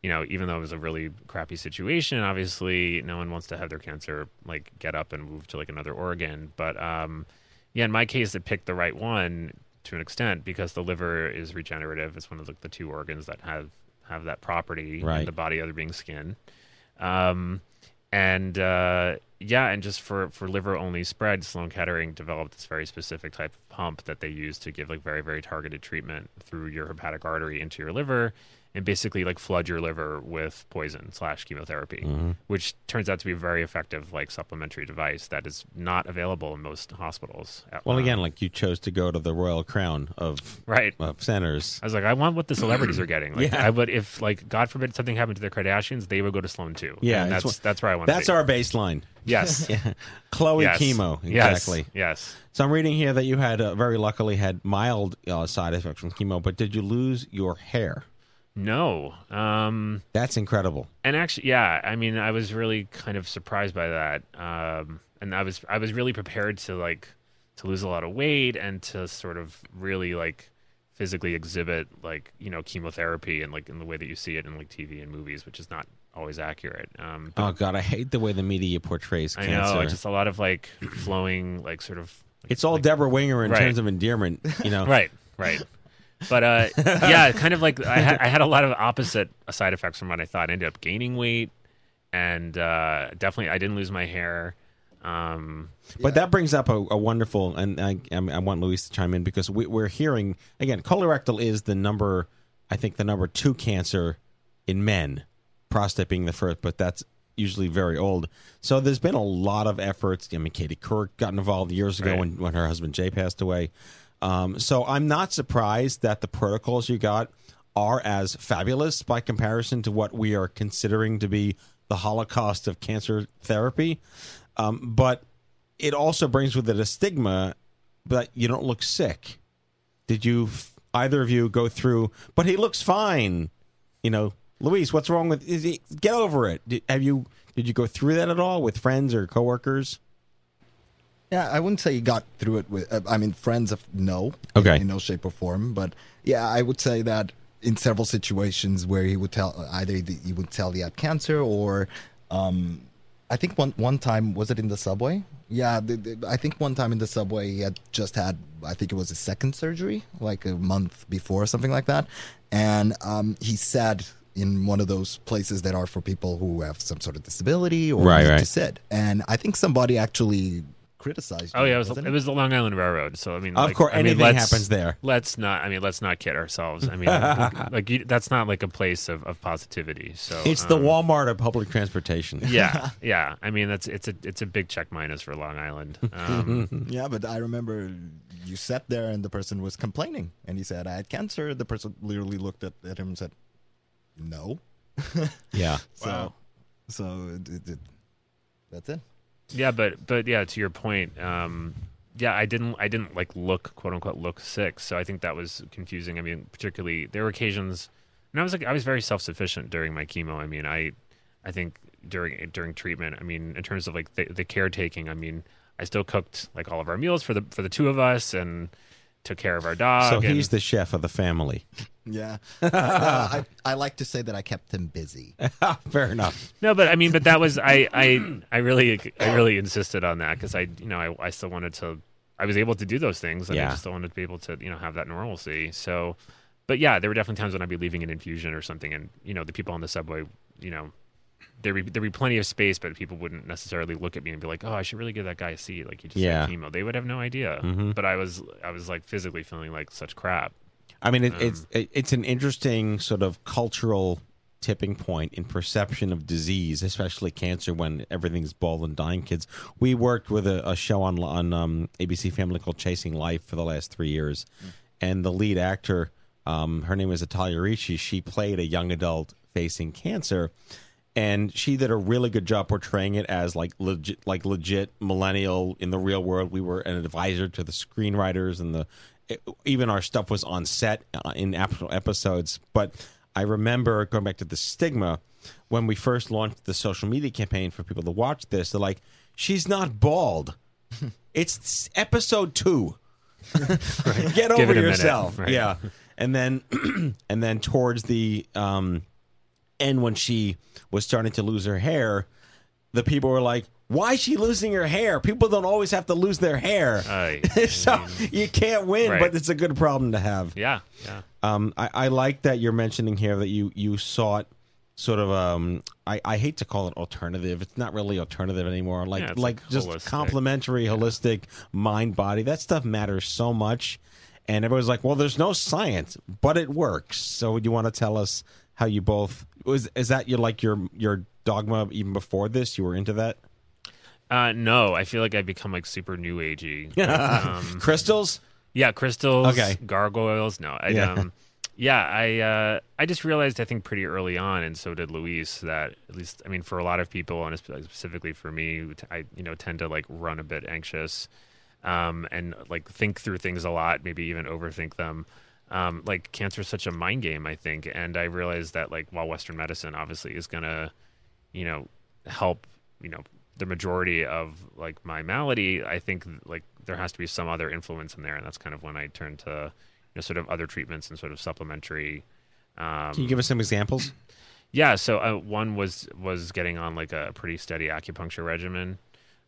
you know, even though it was a really crappy situation, obviously no one wants to have their cancer like get up and move to like another organ. But um, yeah, in my case, it picked the right one to an extent because the liver is regenerative. It's one of like the two organs that have have that property Right. in the body, other being skin. Um, and uh, yeah, and just for, for liver only spread, Sloan Kettering developed this very specific type of pump that they use to give like very very targeted treatment through your hepatic artery into your liver, and basically like flood your liver with poison slash chemotherapy, Mhm. which turns out to be a very effective like supplementary device that is not available in most hospitals. At, Well, again, like you chose to go to the Royal Crown of Right. of centers. I was like, I want what the celebrities are getting. Like, [laughs] Yeah. I would if like God forbid something happened to the Kardashians, they would go to Sloan too. Yeah, and that's one- that's where I want. That's our baseline. Yes. [laughs] yeah. Khloé Yes. chemo. Yes. Exactly. Yes. So I'm reading here that you had uh, very luckily had mild uh, side effects from chemo, but did you lose your hair? No. Um, That's incredible. and actually, yeah, I mean, I was really kind of surprised by that. Um, and I was I was really prepared to like to lose a lot of weight and to sort of really like physically exhibit like you know chemotherapy and like in the way that you see it in like TV and movies, which is not always accurate. Um, Oh God, I hate the way the media portrays I cancer. know, just a lot of like [clears throat] flowing, like sort of it's all Debra Winger in Right. terms of endearment. You know, [laughs] right, right. But uh, [laughs] yeah, kind of like I had, I had a lot of opposite side effects from what I thought. I ended up gaining weight, and uh, definitely I didn't lose my hair. Um, But that brings up a, a wonderful, and I, I I want Luis to chime in because we, we're hearing again, colorectal is the number, I think the number two cancer in men, prostate being the first, but that's usually very old. So there's been a lot of efforts. I mean, Katie Couric got involved years ago Right. when, when her husband Jay passed away. Um, so I'm not surprised that the protocols you got are as fabulous by comparison to what we are considering to be the holocaust of cancer therapy. Um, but it also brings with it a stigma that you don't look sick. Did you either of you go through? But he looks fine. You know, Luis, what's wrong with? He, get over it. Did, have you? Did you go through that at all with friends or coworkers? Yeah, I wouldn't say he got through it with. Uh, I mean, friends of no, Okay. in, no shape or form. But yeah, I would say that in several situations where he would tell either he he would tell he had cancer or, um, I think one one time was it in the subway? Yeah, the, the, I think one time in the subway he had just had I think it was a second surgery like a month before or something like that, and um, he said in one of those places that are for people who have some sort of disability or Right, right. to sit. And I think somebody actually criticized. Oh yeah, it was, wasn't it was the Long Island Railroad. So I mean, Of like, course, I mean, anything let's- happens there. Let's not. I mean, let's not kid ourselves. I mean, [laughs] like you, that's not like a place of, of positivity. So It's the um, Walmart of public transportation. [laughs] yeah, [laughs] yeah. I mean, that's it's a it's a big check minus for Long Island. Um, yeah, but I remember you sat there and the person was complaining, and he said, "I had cancer." The person literally looked at, at him and said, "No." Yeah. So, Wow. so it, it, it, that's it. Yeah, but but yeah, to your point, um, yeah, I didn't I didn't like look quote unquote look sick, so I think that was confusing. I mean, particularly there were occasions, and I was like I was very self sufficient during my chemo. I mean, I I think during during treatment, I mean, in terms of like the, the caretaking, I mean, I still cooked like all of our meals for the for the two of us and took care of our dog. So and- he's the chef of the family. [laughs] Yeah. [laughs] Uh, I, I like to say that I kept him busy. [laughs] Fair enough. No, but I mean, but that was I I I really I really insisted on that because I you know I I still wanted to I was able to do those things and I just still wanted to be able to you know have that normalcy. So, but yeah, there were definitely times when I'd be leaving an infusion or something, and you know the people on the subway, you know. There would there'd be plenty of space, but people wouldn't necessarily look at me and be like, "Oh, I should really give that guy a seat." Like he just Yeah. had chemo. They would have no idea. Mhm. But I was I was like physically feeling like such crap. I mean, it, Um, it's it, it's an interesting sort of cultural tipping point in perception of disease, especially cancer, when everything's bald and dying kids. We worked with a, a show on on um, ABC Family called Chasing Life for the last three years, and the lead actor, um, her name is Italia Ricci. She played a young adult facing cancer. And she did a really good job portraying it as like legit, like legit millennial in the real world. We were an advisor to the screenwriters, and the even our stuff was on set uh, in actual episodes. But I remember going back to the stigma when we first launched the social media campaign for people to watch this. They're like, "She's not bald. [laughs] it's episode two. [laughs] Get over it yourself." Right. Yeah, and then [clears throat] and then towards the um, end when she was starting to lose her hair, the people were like, "Why is she losing her hair? People don't always have to lose their hair." [laughs] So you can't win, Right. but it's a good problem to have. Yeah, yeah. Um, I, I like that you're mentioning here that you you sought sort of um I, I hate to call it alternative. It's not really alternative anymore. Like Yeah, like, like just complementary, holistic mind body. That stuff matters so much. And everyone's like, well, there's no science, but it works. So you want to tell us how you both was is that your like your your dogma even before this? You were into that? Uh, no, I feel like I've become like super new agey. [laughs] Um, Crystals? Yeah, crystals. Okay. Gargoyles. No, I, Yeah. um, yeah, I, uh, I just realized I think pretty early on, and so did Luis, that at least, I mean, for a lot of people, and specifically for me, I you know, tend to like run a bit anxious, um, and like think through things a lot, maybe even overthink them. Um, like cancer is such a mind game, I think, and I realized that like while Western medicine obviously is gonna, you know, help, you know, the majority of like my malady, I think like there has to be some other influence in there, and that's kind of when I turned to, you know, sort of other treatments and sort of supplementary. Um, Can you give us some examples? yeah, so uh, one was was getting on like a pretty steady acupuncture regimen.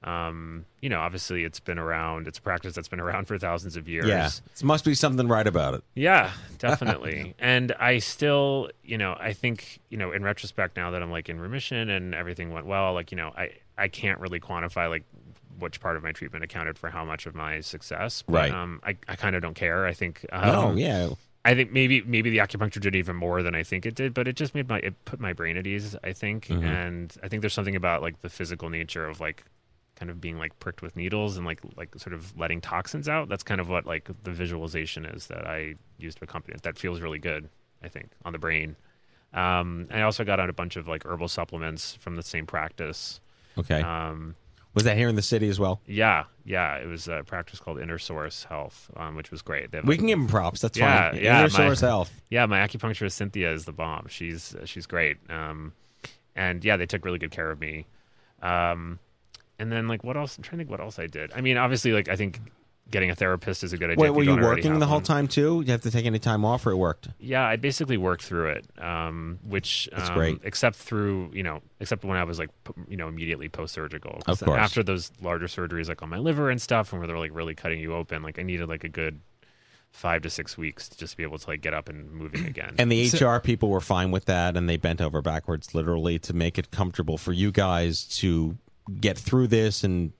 Um, you know, obviously it's been around. It's a practice that's been around for thousands of years. Yeah. It must be something right about it. Yeah, [laughs] definitely. and I still, you know, I think, you know, in retrospect now that I'm like in remission and everything went well, like, you know, I I can't really quantify like which part of my treatment accounted for how much of my success. But, Right. Um, I I kind of don't care. I think. Um, No, yeah. I think maybe maybe the acupuncture did even more than I think it did, but it just made my it put my brain at ease. I think, Mhm. and I think there's something about like the physical nature of like kind of being like pricked with needles and like like sort of letting toxins out. That's kind of what like the visualization is that I used to accompany it. That feels really good. I think on the brain. Um, I also got on a bunch of like herbal supplements from the same practice. Okay. Um, Was that here in the city as well? yeah, yeah. It was a practice called Inner Source Health, um, which was great. They We can give 'em props. That's yeah, fine. Yeah, Inner my- Source Health. Yeah, my acupuncturist Cynthia is the bomb. She's she's great. Um, and yeah, they took really good care of me. Um, and then like what else? I'm trying to think what else I did. I mean, obviously, like I think getting a therapist is a good idea. Wait, were you don't working the whole one. time too? Did you have to take any time off, or it worked? Yeah, I basically worked through it, um, which That's um, great. Except through you know, except when I was like you know immediately post surgical. Of course. After those larger surgeries, like on my liver and stuff, and where they're like really cutting you open, like I needed like a good five to six weeks to just be able to like get up and moving again. And the HR people were fine with that, and they bent over backwards, literally, to make it comfortable for you guys to get through this and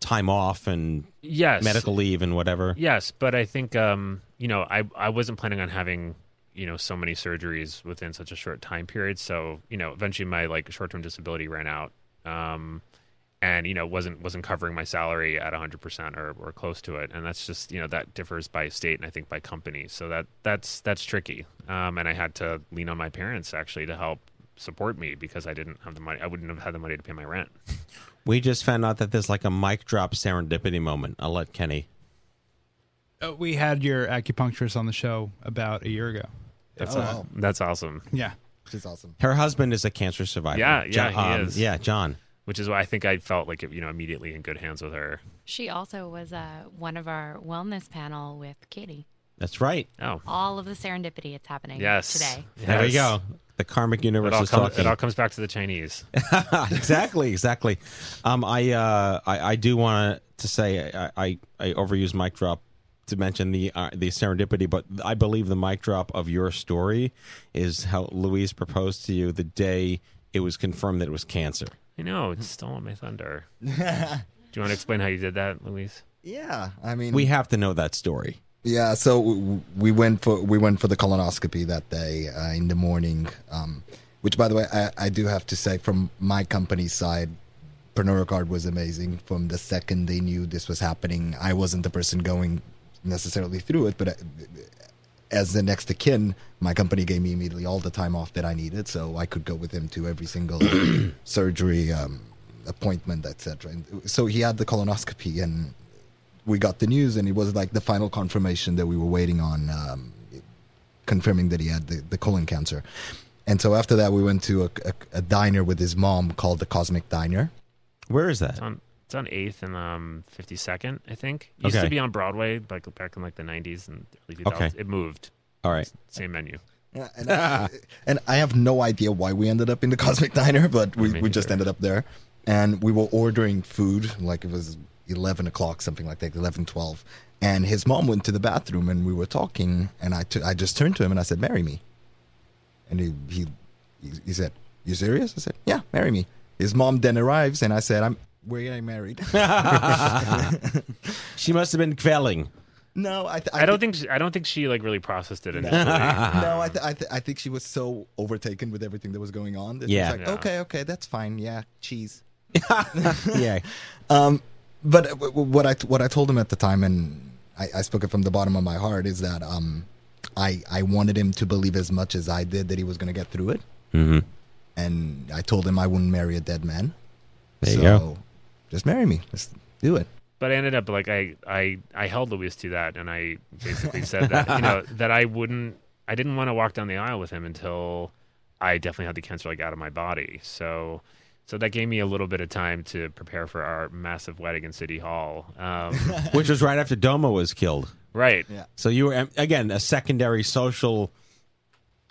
time off and Yes. medical leave and whatever. Yes, but I think um, you know I I wasn't planning on having you know so many surgeries within such a short time period. So you know eventually my like short term disability ran out, um, and you know wasn't wasn't covering my salary at hundred percent or or close to it. And that's just you know that differs by state and I think by company. So that that's that's tricky. Um, and I had to lean on my parents actually to help support me because I didn't have the money. I wouldn't have had the money to pay my rent. We just found out that there's like a mic drop serendipity moment. I'll let Kenny. Uh, we had your acupuncturist on the show about a year ago. That's Uh, aw- that's awesome. Yeah. She's awesome. Her husband is a cancer survivor. Yeah, yeah, Jo- he um, is. Yeah, John. Which is why I think I felt like you know immediately in good hands with her. She also was uh, one of our wellness panel with Katie. That's right. Oh, All of the serendipity it's happening Yes. today. There we go. The karmic universe It all, is come- talking. it all comes back to the Chinese. [laughs] exactly, exactly. Um, I, uh, I I do want to say I, I I overuse mic drop to mention the uh, the serendipity, but I believe the mic drop of your story is how Luis proposed to you the day it was confirmed that it was cancer. I know it's stolen my thunder. [laughs] Do you want to explain how you did that, Luis? Yeah, I mean, We have to know that story. Yeah, so we went for we went for the colonoscopy that day uh, in the morning. Um, which, by the way, I, I do have to say, from my company's side, Pernod Ricard was amazing. From the second they knew this was happening, I wasn't the person going necessarily through it, but uh, as the next of kin, my company gave me immediately all the time off that I needed, so I could go with him to every single [coughs] surgery um, appointment, etc. So he had the colonoscopy, and we got the news, and it was like the final confirmation that we were waiting on, um, confirming that he had the, the colon cancer. And so after that, we went to a, a, a diner with his mom called the Cosmic Diner. Where is that? It's on it's on Eighth and um Fifty Second, I think. It used Okay. to be on Broadway, like back in like the nineties and early 2000s. Okay. It moved. All right. Same menu. Yeah, and, I, [laughs] and I have no idea why we ended up in the Cosmic Diner, but we, we just ended up there. And we were ordering food, like it was 11 o'clock, something like that, 11, 12. And his mom went to the bathroom and we were talking. And I t- I just turned to him and I said, Marry me. And he, he, he, he said, You serious? I said, Yeah, marry me. His mom then arrives and I said, I'm, We're getting married. [laughs] She must have been kvelling. no, I, th- I, don't think she, I don't think she like really processed it [laughs] initially. no, I, th- I, th- I think she was so overtaken with everything that was going on that Yeah. she was like, Yeah. okay, okay, that's fine. Yeah, cheese. [laughs] yeah. Um, but uh, w- w- what I what I told him at the time, and I, I spoke it from the bottom of my heart, is that um, I I wanted him to believe as much as I did that he was going to get through it, Mm-hmm. and I told him I wouldn't marry a dead man. There you go. Just marry me. Just do it. But I ended up like I I I held Luis to that, and I basically said that you know [laughs] that I wouldn't I didn't want to walk down the aisle with him until I definitely had the cancer like out of my body. So so that gave me a little bit of time to prepare for our massive wedding in City Hall. Um, [laughs] Which was right after DOMA was killed. right. Yeah. So you were again a secondary social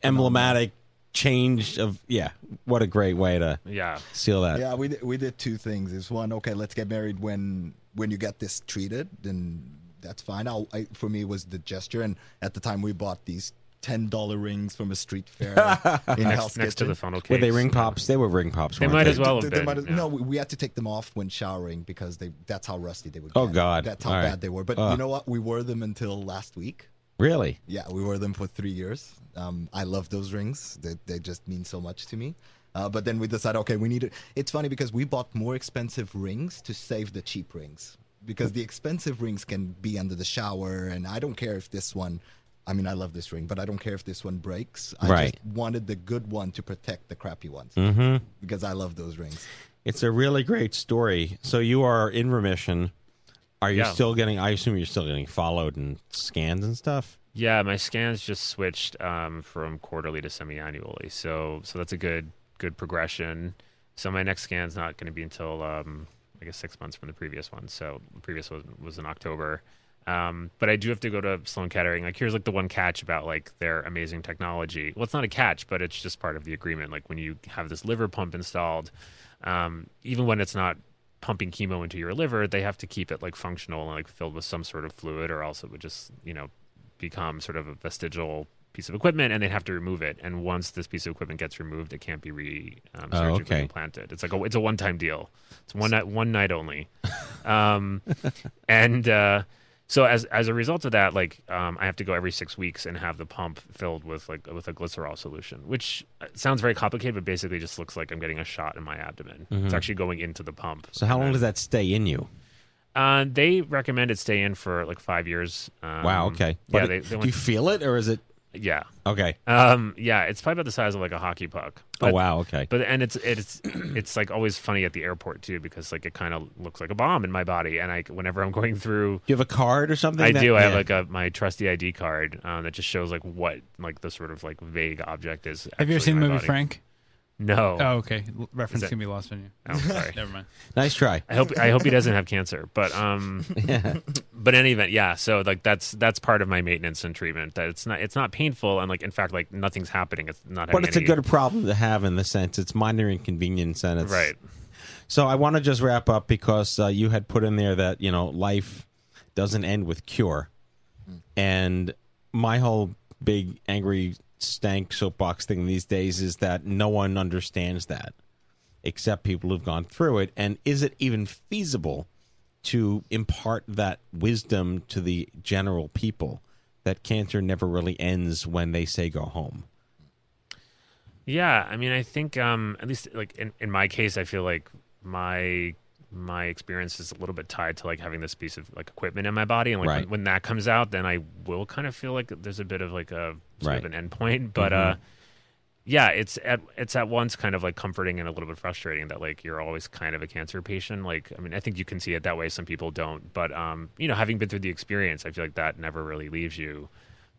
emblematic change of yeah. What a great way to Yeah. seal that. Yeah, we did, we did two things. Is one, okay, let's get married when when you get this treated, then that's fine. I'll, I, for me, it was the gesture, and at the time we bought these ten dollar rings from a street fair [laughs] in Next, next to the funnel cakes. Were they ring pops? They were ring pops. They weren't might as well they- have they been. have- yeah. No, we, we had to take them off when showering because they that's how rusty they would. Oh, get. God. that's how All right. bad they were. But Ugh. you know what? We wore them until last week. Really? Yeah, we wore them for three years. Um, I love those rings. They, they just mean so much to me. Uh, but then we decided, okay, we need it. It's funny because we bought more expensive rings to save the cheap rings because the expensive rings can be under the shower, and I don't care if this one. I mean, I love this ring, but I don't care if this one breaks. I Right. just wanted the good one to protect the crappy ones Mm-hmm. because I love those rings. It's a really great story. So you are in remission. Are you Yeah. still getting? I assume you're still getting followed and scans and stuff. Yeah, my scans just switched um, from quarterly to semi-annually, so so that's a good good progression. So my next scan's not going to be until um, I guess six months from the previous one. So the previous was was in October. Um, but I do have to go to Sloan Kettering. Like here's like the one catch about like their amazing technology. Well, it's not a catch, but it's just part of the agreement. Like when you have this liver pump installed, um, even when it's not pumping chemo into your liver, they have to keep it like functional and like filled with some sort of fluid, or else it would just you know become sort of a vestigial piece of equipment, and they'd have to remove it. And once this piece of equipment gets removed, it can't be re um, Oh, surgically okay. implanted. It's like a, it's a one time deal. It's one night one night only. [laughs] Um, and uh, so as as a result of that, like um, I have to go every six weeks and have the pump filled with like with a glycerol solution, which uh, sounds very complicated, but basically just looks like I'm getting a shot in my abdomen. Mhm. It's actually going into the pump. So how long does that stay in you? Uh, they recommend it stay in for like five years. Um, wow. Okay. yeah, But they, it- they do you feel it, or is it? Yeah. Okay. Um, yeah, it's probably about the size of like a hockey puck. Oh, wow, okay. But and it's it's [clears throat] it's like always funny at the airport too because like it kind of looks like a bomb in my body, and I whenever I'm [laughs] going through. Do you have a card or something? I that- do. I have like a my trusty ID card um, that just shows like what like the sort of like vague object is. Have you ever seen the movie body. Frank? No. Oh, okay. Reference that- can be lost on you. Oh, sorry. [laughs] Never mind. Nice try. I hope I hope he doesn't have cancer, but um, [laughs] Yeah. but in any event, yeah. So like that's that's part of my maintenance and treatment. That it's not it's not painful and like in fact like nothing's happening. It's not. But having it's a good problem to have in the sense it's minor inconvenience and it's Right. So I want to just wrap up because uh, you had put in there that you know life doesn't end with cure, and my whole big angry stank soapbox thing these days is that no one understands that except people who've gone through it, and is it even feasible to impart that wisdom to the general people that cancer never really ends when they say go home? Yeah, I mean, I think um, at least like in, in my case, I feel like my my experience is a little bit tied to like having this piece of like equipment in my body, and like Right. when, when that comes out, then I will kind of feel like there's a bit of like a sort Right. of an endpoint. But Mhm. uh, yeah, it's at it's at once kind of like comforting and a little bit frustrating that like you're always kind of a cancer patient. Like, I mean, I think you can see it that way. Some people don't, but um, you know, having been through the experience, I feel like that never really leaves you.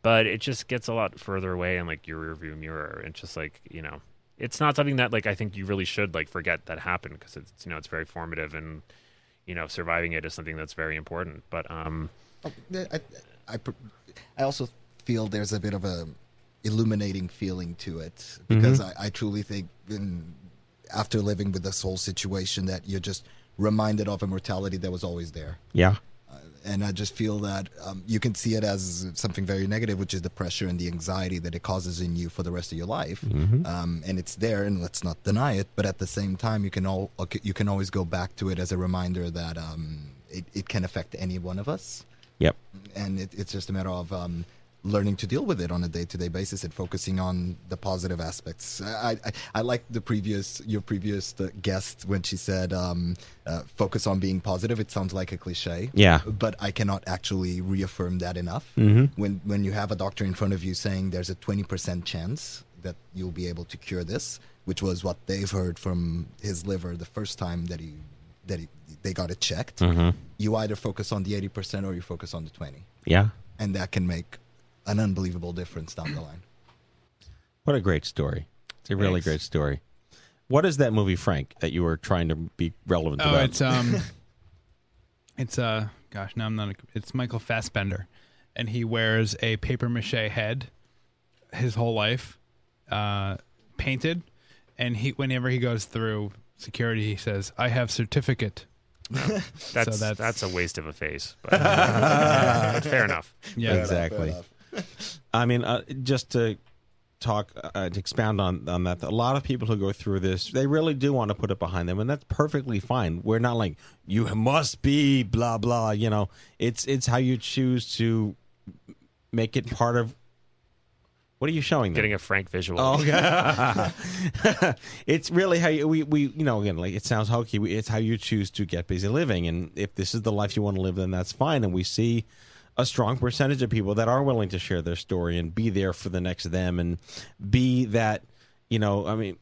But it just gets a lot further away in like your rearview mirror. and just like you know, it's not something that like I think you really should like forget that happened because it's you know it's very formative and you know surviving it is something that's very important. But um, I, I, I also feel there's a bit of a illuminating feeling to it because Mhm. I, I truly think in, after living with this whole situation that you're just reminded of a mortality that was always there. Yeah. And I just feel that um, you can see it as something very negative, which is the pressure and the anxiety that it causes in you for the rest of your life. Mhm. Um, and it's there, and let's not deny it. But at the same time, you can all you can always go back to it as a reminder that um, it, it can affect any one of us Yep. and it, it's just a matter of um, learning to deal with it on a day-to-day basis and focusing on the positive aspects. I, I, I like the previous your previous uh, guest when she said um, uh, focus on being positive. It sounds like a cliche, Yeah. but I cannot actually reaffirm that enough. Mhm. When when you have a doctor in front of you saying there's a twenty percent chance that you'll be able to cure this, which was what they've heard from his liver the first time that he that he, they got it checked. Mhm. You either focus on the eighty percent or you focus on the twenty Yeah. and that can make an unbelievable difference down the line. What a great story. It's a really Thanks. great story. What is that movie, Frank, that you were trying to be relevant Oh, about? it's um, [laughs] it's uh, gosh, now I'm not. A, it's Michael Fassbender, and he wears a paper mache head his whole life, uh, painted, and he whenever he goes through security, he says, "I have certificate." [laughs] that's so that's, a waste of a face. But, but [laughs] fair enough. Yeah, exactly. I mean, uh, just to talk, uh, to expound on on that, a lot of people who go through this, they really do want to put it behind them, and that's perfectly fine. We're not like you must be blah blah. You know, it's it's how you choose to make it part of. What are you showing? Them? Getting a Frank visual. Oh, okay. [laughs] [laughs] it's really how you, we, we, you know, again, like it sounds hokey. It's how you choose to get busy living. And if this is the life you want to live, then that's fine. And we see a strong percentage of people that are willing to share their story and be there for the next them and be that, you know, I mean,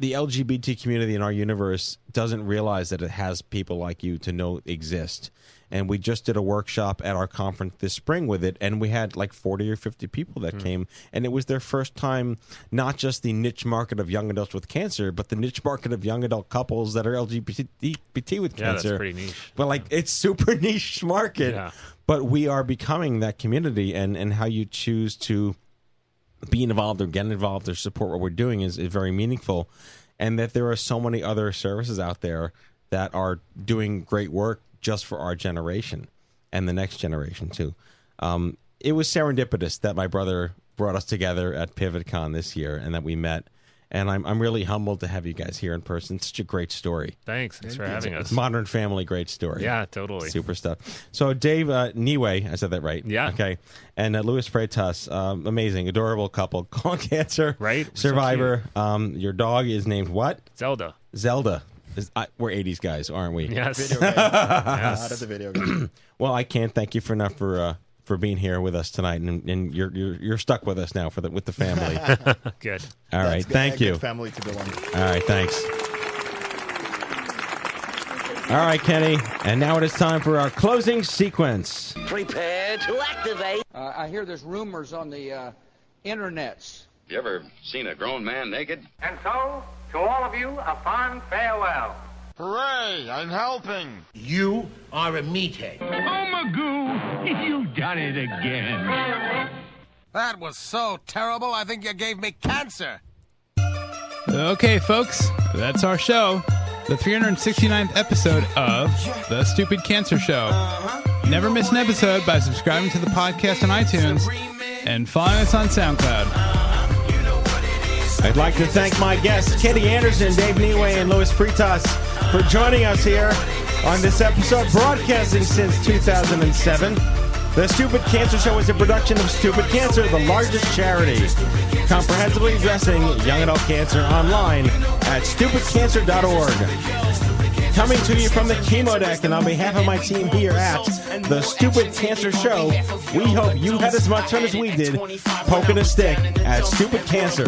the LGBT community in our universe doesn't realize that it has people like you to know exist. And we just did a workshop at our conference this spring with it, and we had like 40 or 50 people that hmm. came, and it was their first time, not just the niche market of young adults with cancer, but the niche market of young adult couples that are LGBT with cancer. Yeah, that's cancer. pretty niche. But like, it's super [laughs] niche market. Yeah. But we are becoming that community, and, and how you choose to be involved or get involved or support what we're doing is, is very meaningful. And that there are so many other services out there that are doing great work just for our generation and the next generation too. Um, it was serendipitous that my brother brought us together at PivotCon this year and that we met. And I'm I'm really humbled to have you guys here in person. It's such a great story. Thanks. Thanks for having us. Modern Family, great story. Yeah, totally. Super stuff. So Dave uh, Neway, I said that right. Yeah. Okay. And uh, Luis Freitas, um, amazing, adorable couple, [laughs] colon cancer, Right? So Survivor. um, your dog is named what? Zelda. Zelda. Is- I, we're '80s guys, aren't we? Yes. Video game. Yes. [laughs] Out of the video game. [clears throat] well, I can't thank you for enough for uh, for being here with us tonight, and, and you're, you're you're stuck with us now for the with the family. [laughs] Good. All right, That's good- thank a good you. family to belong. All right, thanks. All right, Kenny, and now it is time for our closing sequence. Prepare to activate. Uh, I hear there's rumors on the uh, internets. You ever seen a grown man naked? And so, to all of you, a fond farewell. Hooray! I'm helping. You are a meathead. Oh, Magoo, [laughs] you've done it again. That was so terrible, I think you gave me cancer. Okay, folks, that's our show. The 369th episode of The Stupid Cancer Show. Never miss an episode by subscribing to the podcast on iTunes and following us on SoundCloud. I'd like to thank my guests, Katie Anderson, Dave Neway, and Luis Freitas, for joining us here on this episode, broadcasting since 2007. The Stupid Cancer Show is a production of Stupid Cancer, the largest charity, comprehensively addressing young adult cancer online at stupidcancer.org. Coming to you from the chemo deck, and on behalf of my team here at the Stupid Cancer Show, we hope you had as much fun as we did poking a stick at Stupid Cancer.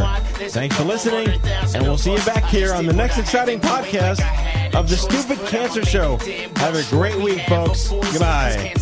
Thanks for listening, and we'll see you back here on the next exciting podcast of the Stupid Cancer Show. Have a great week, folks. Goodbye.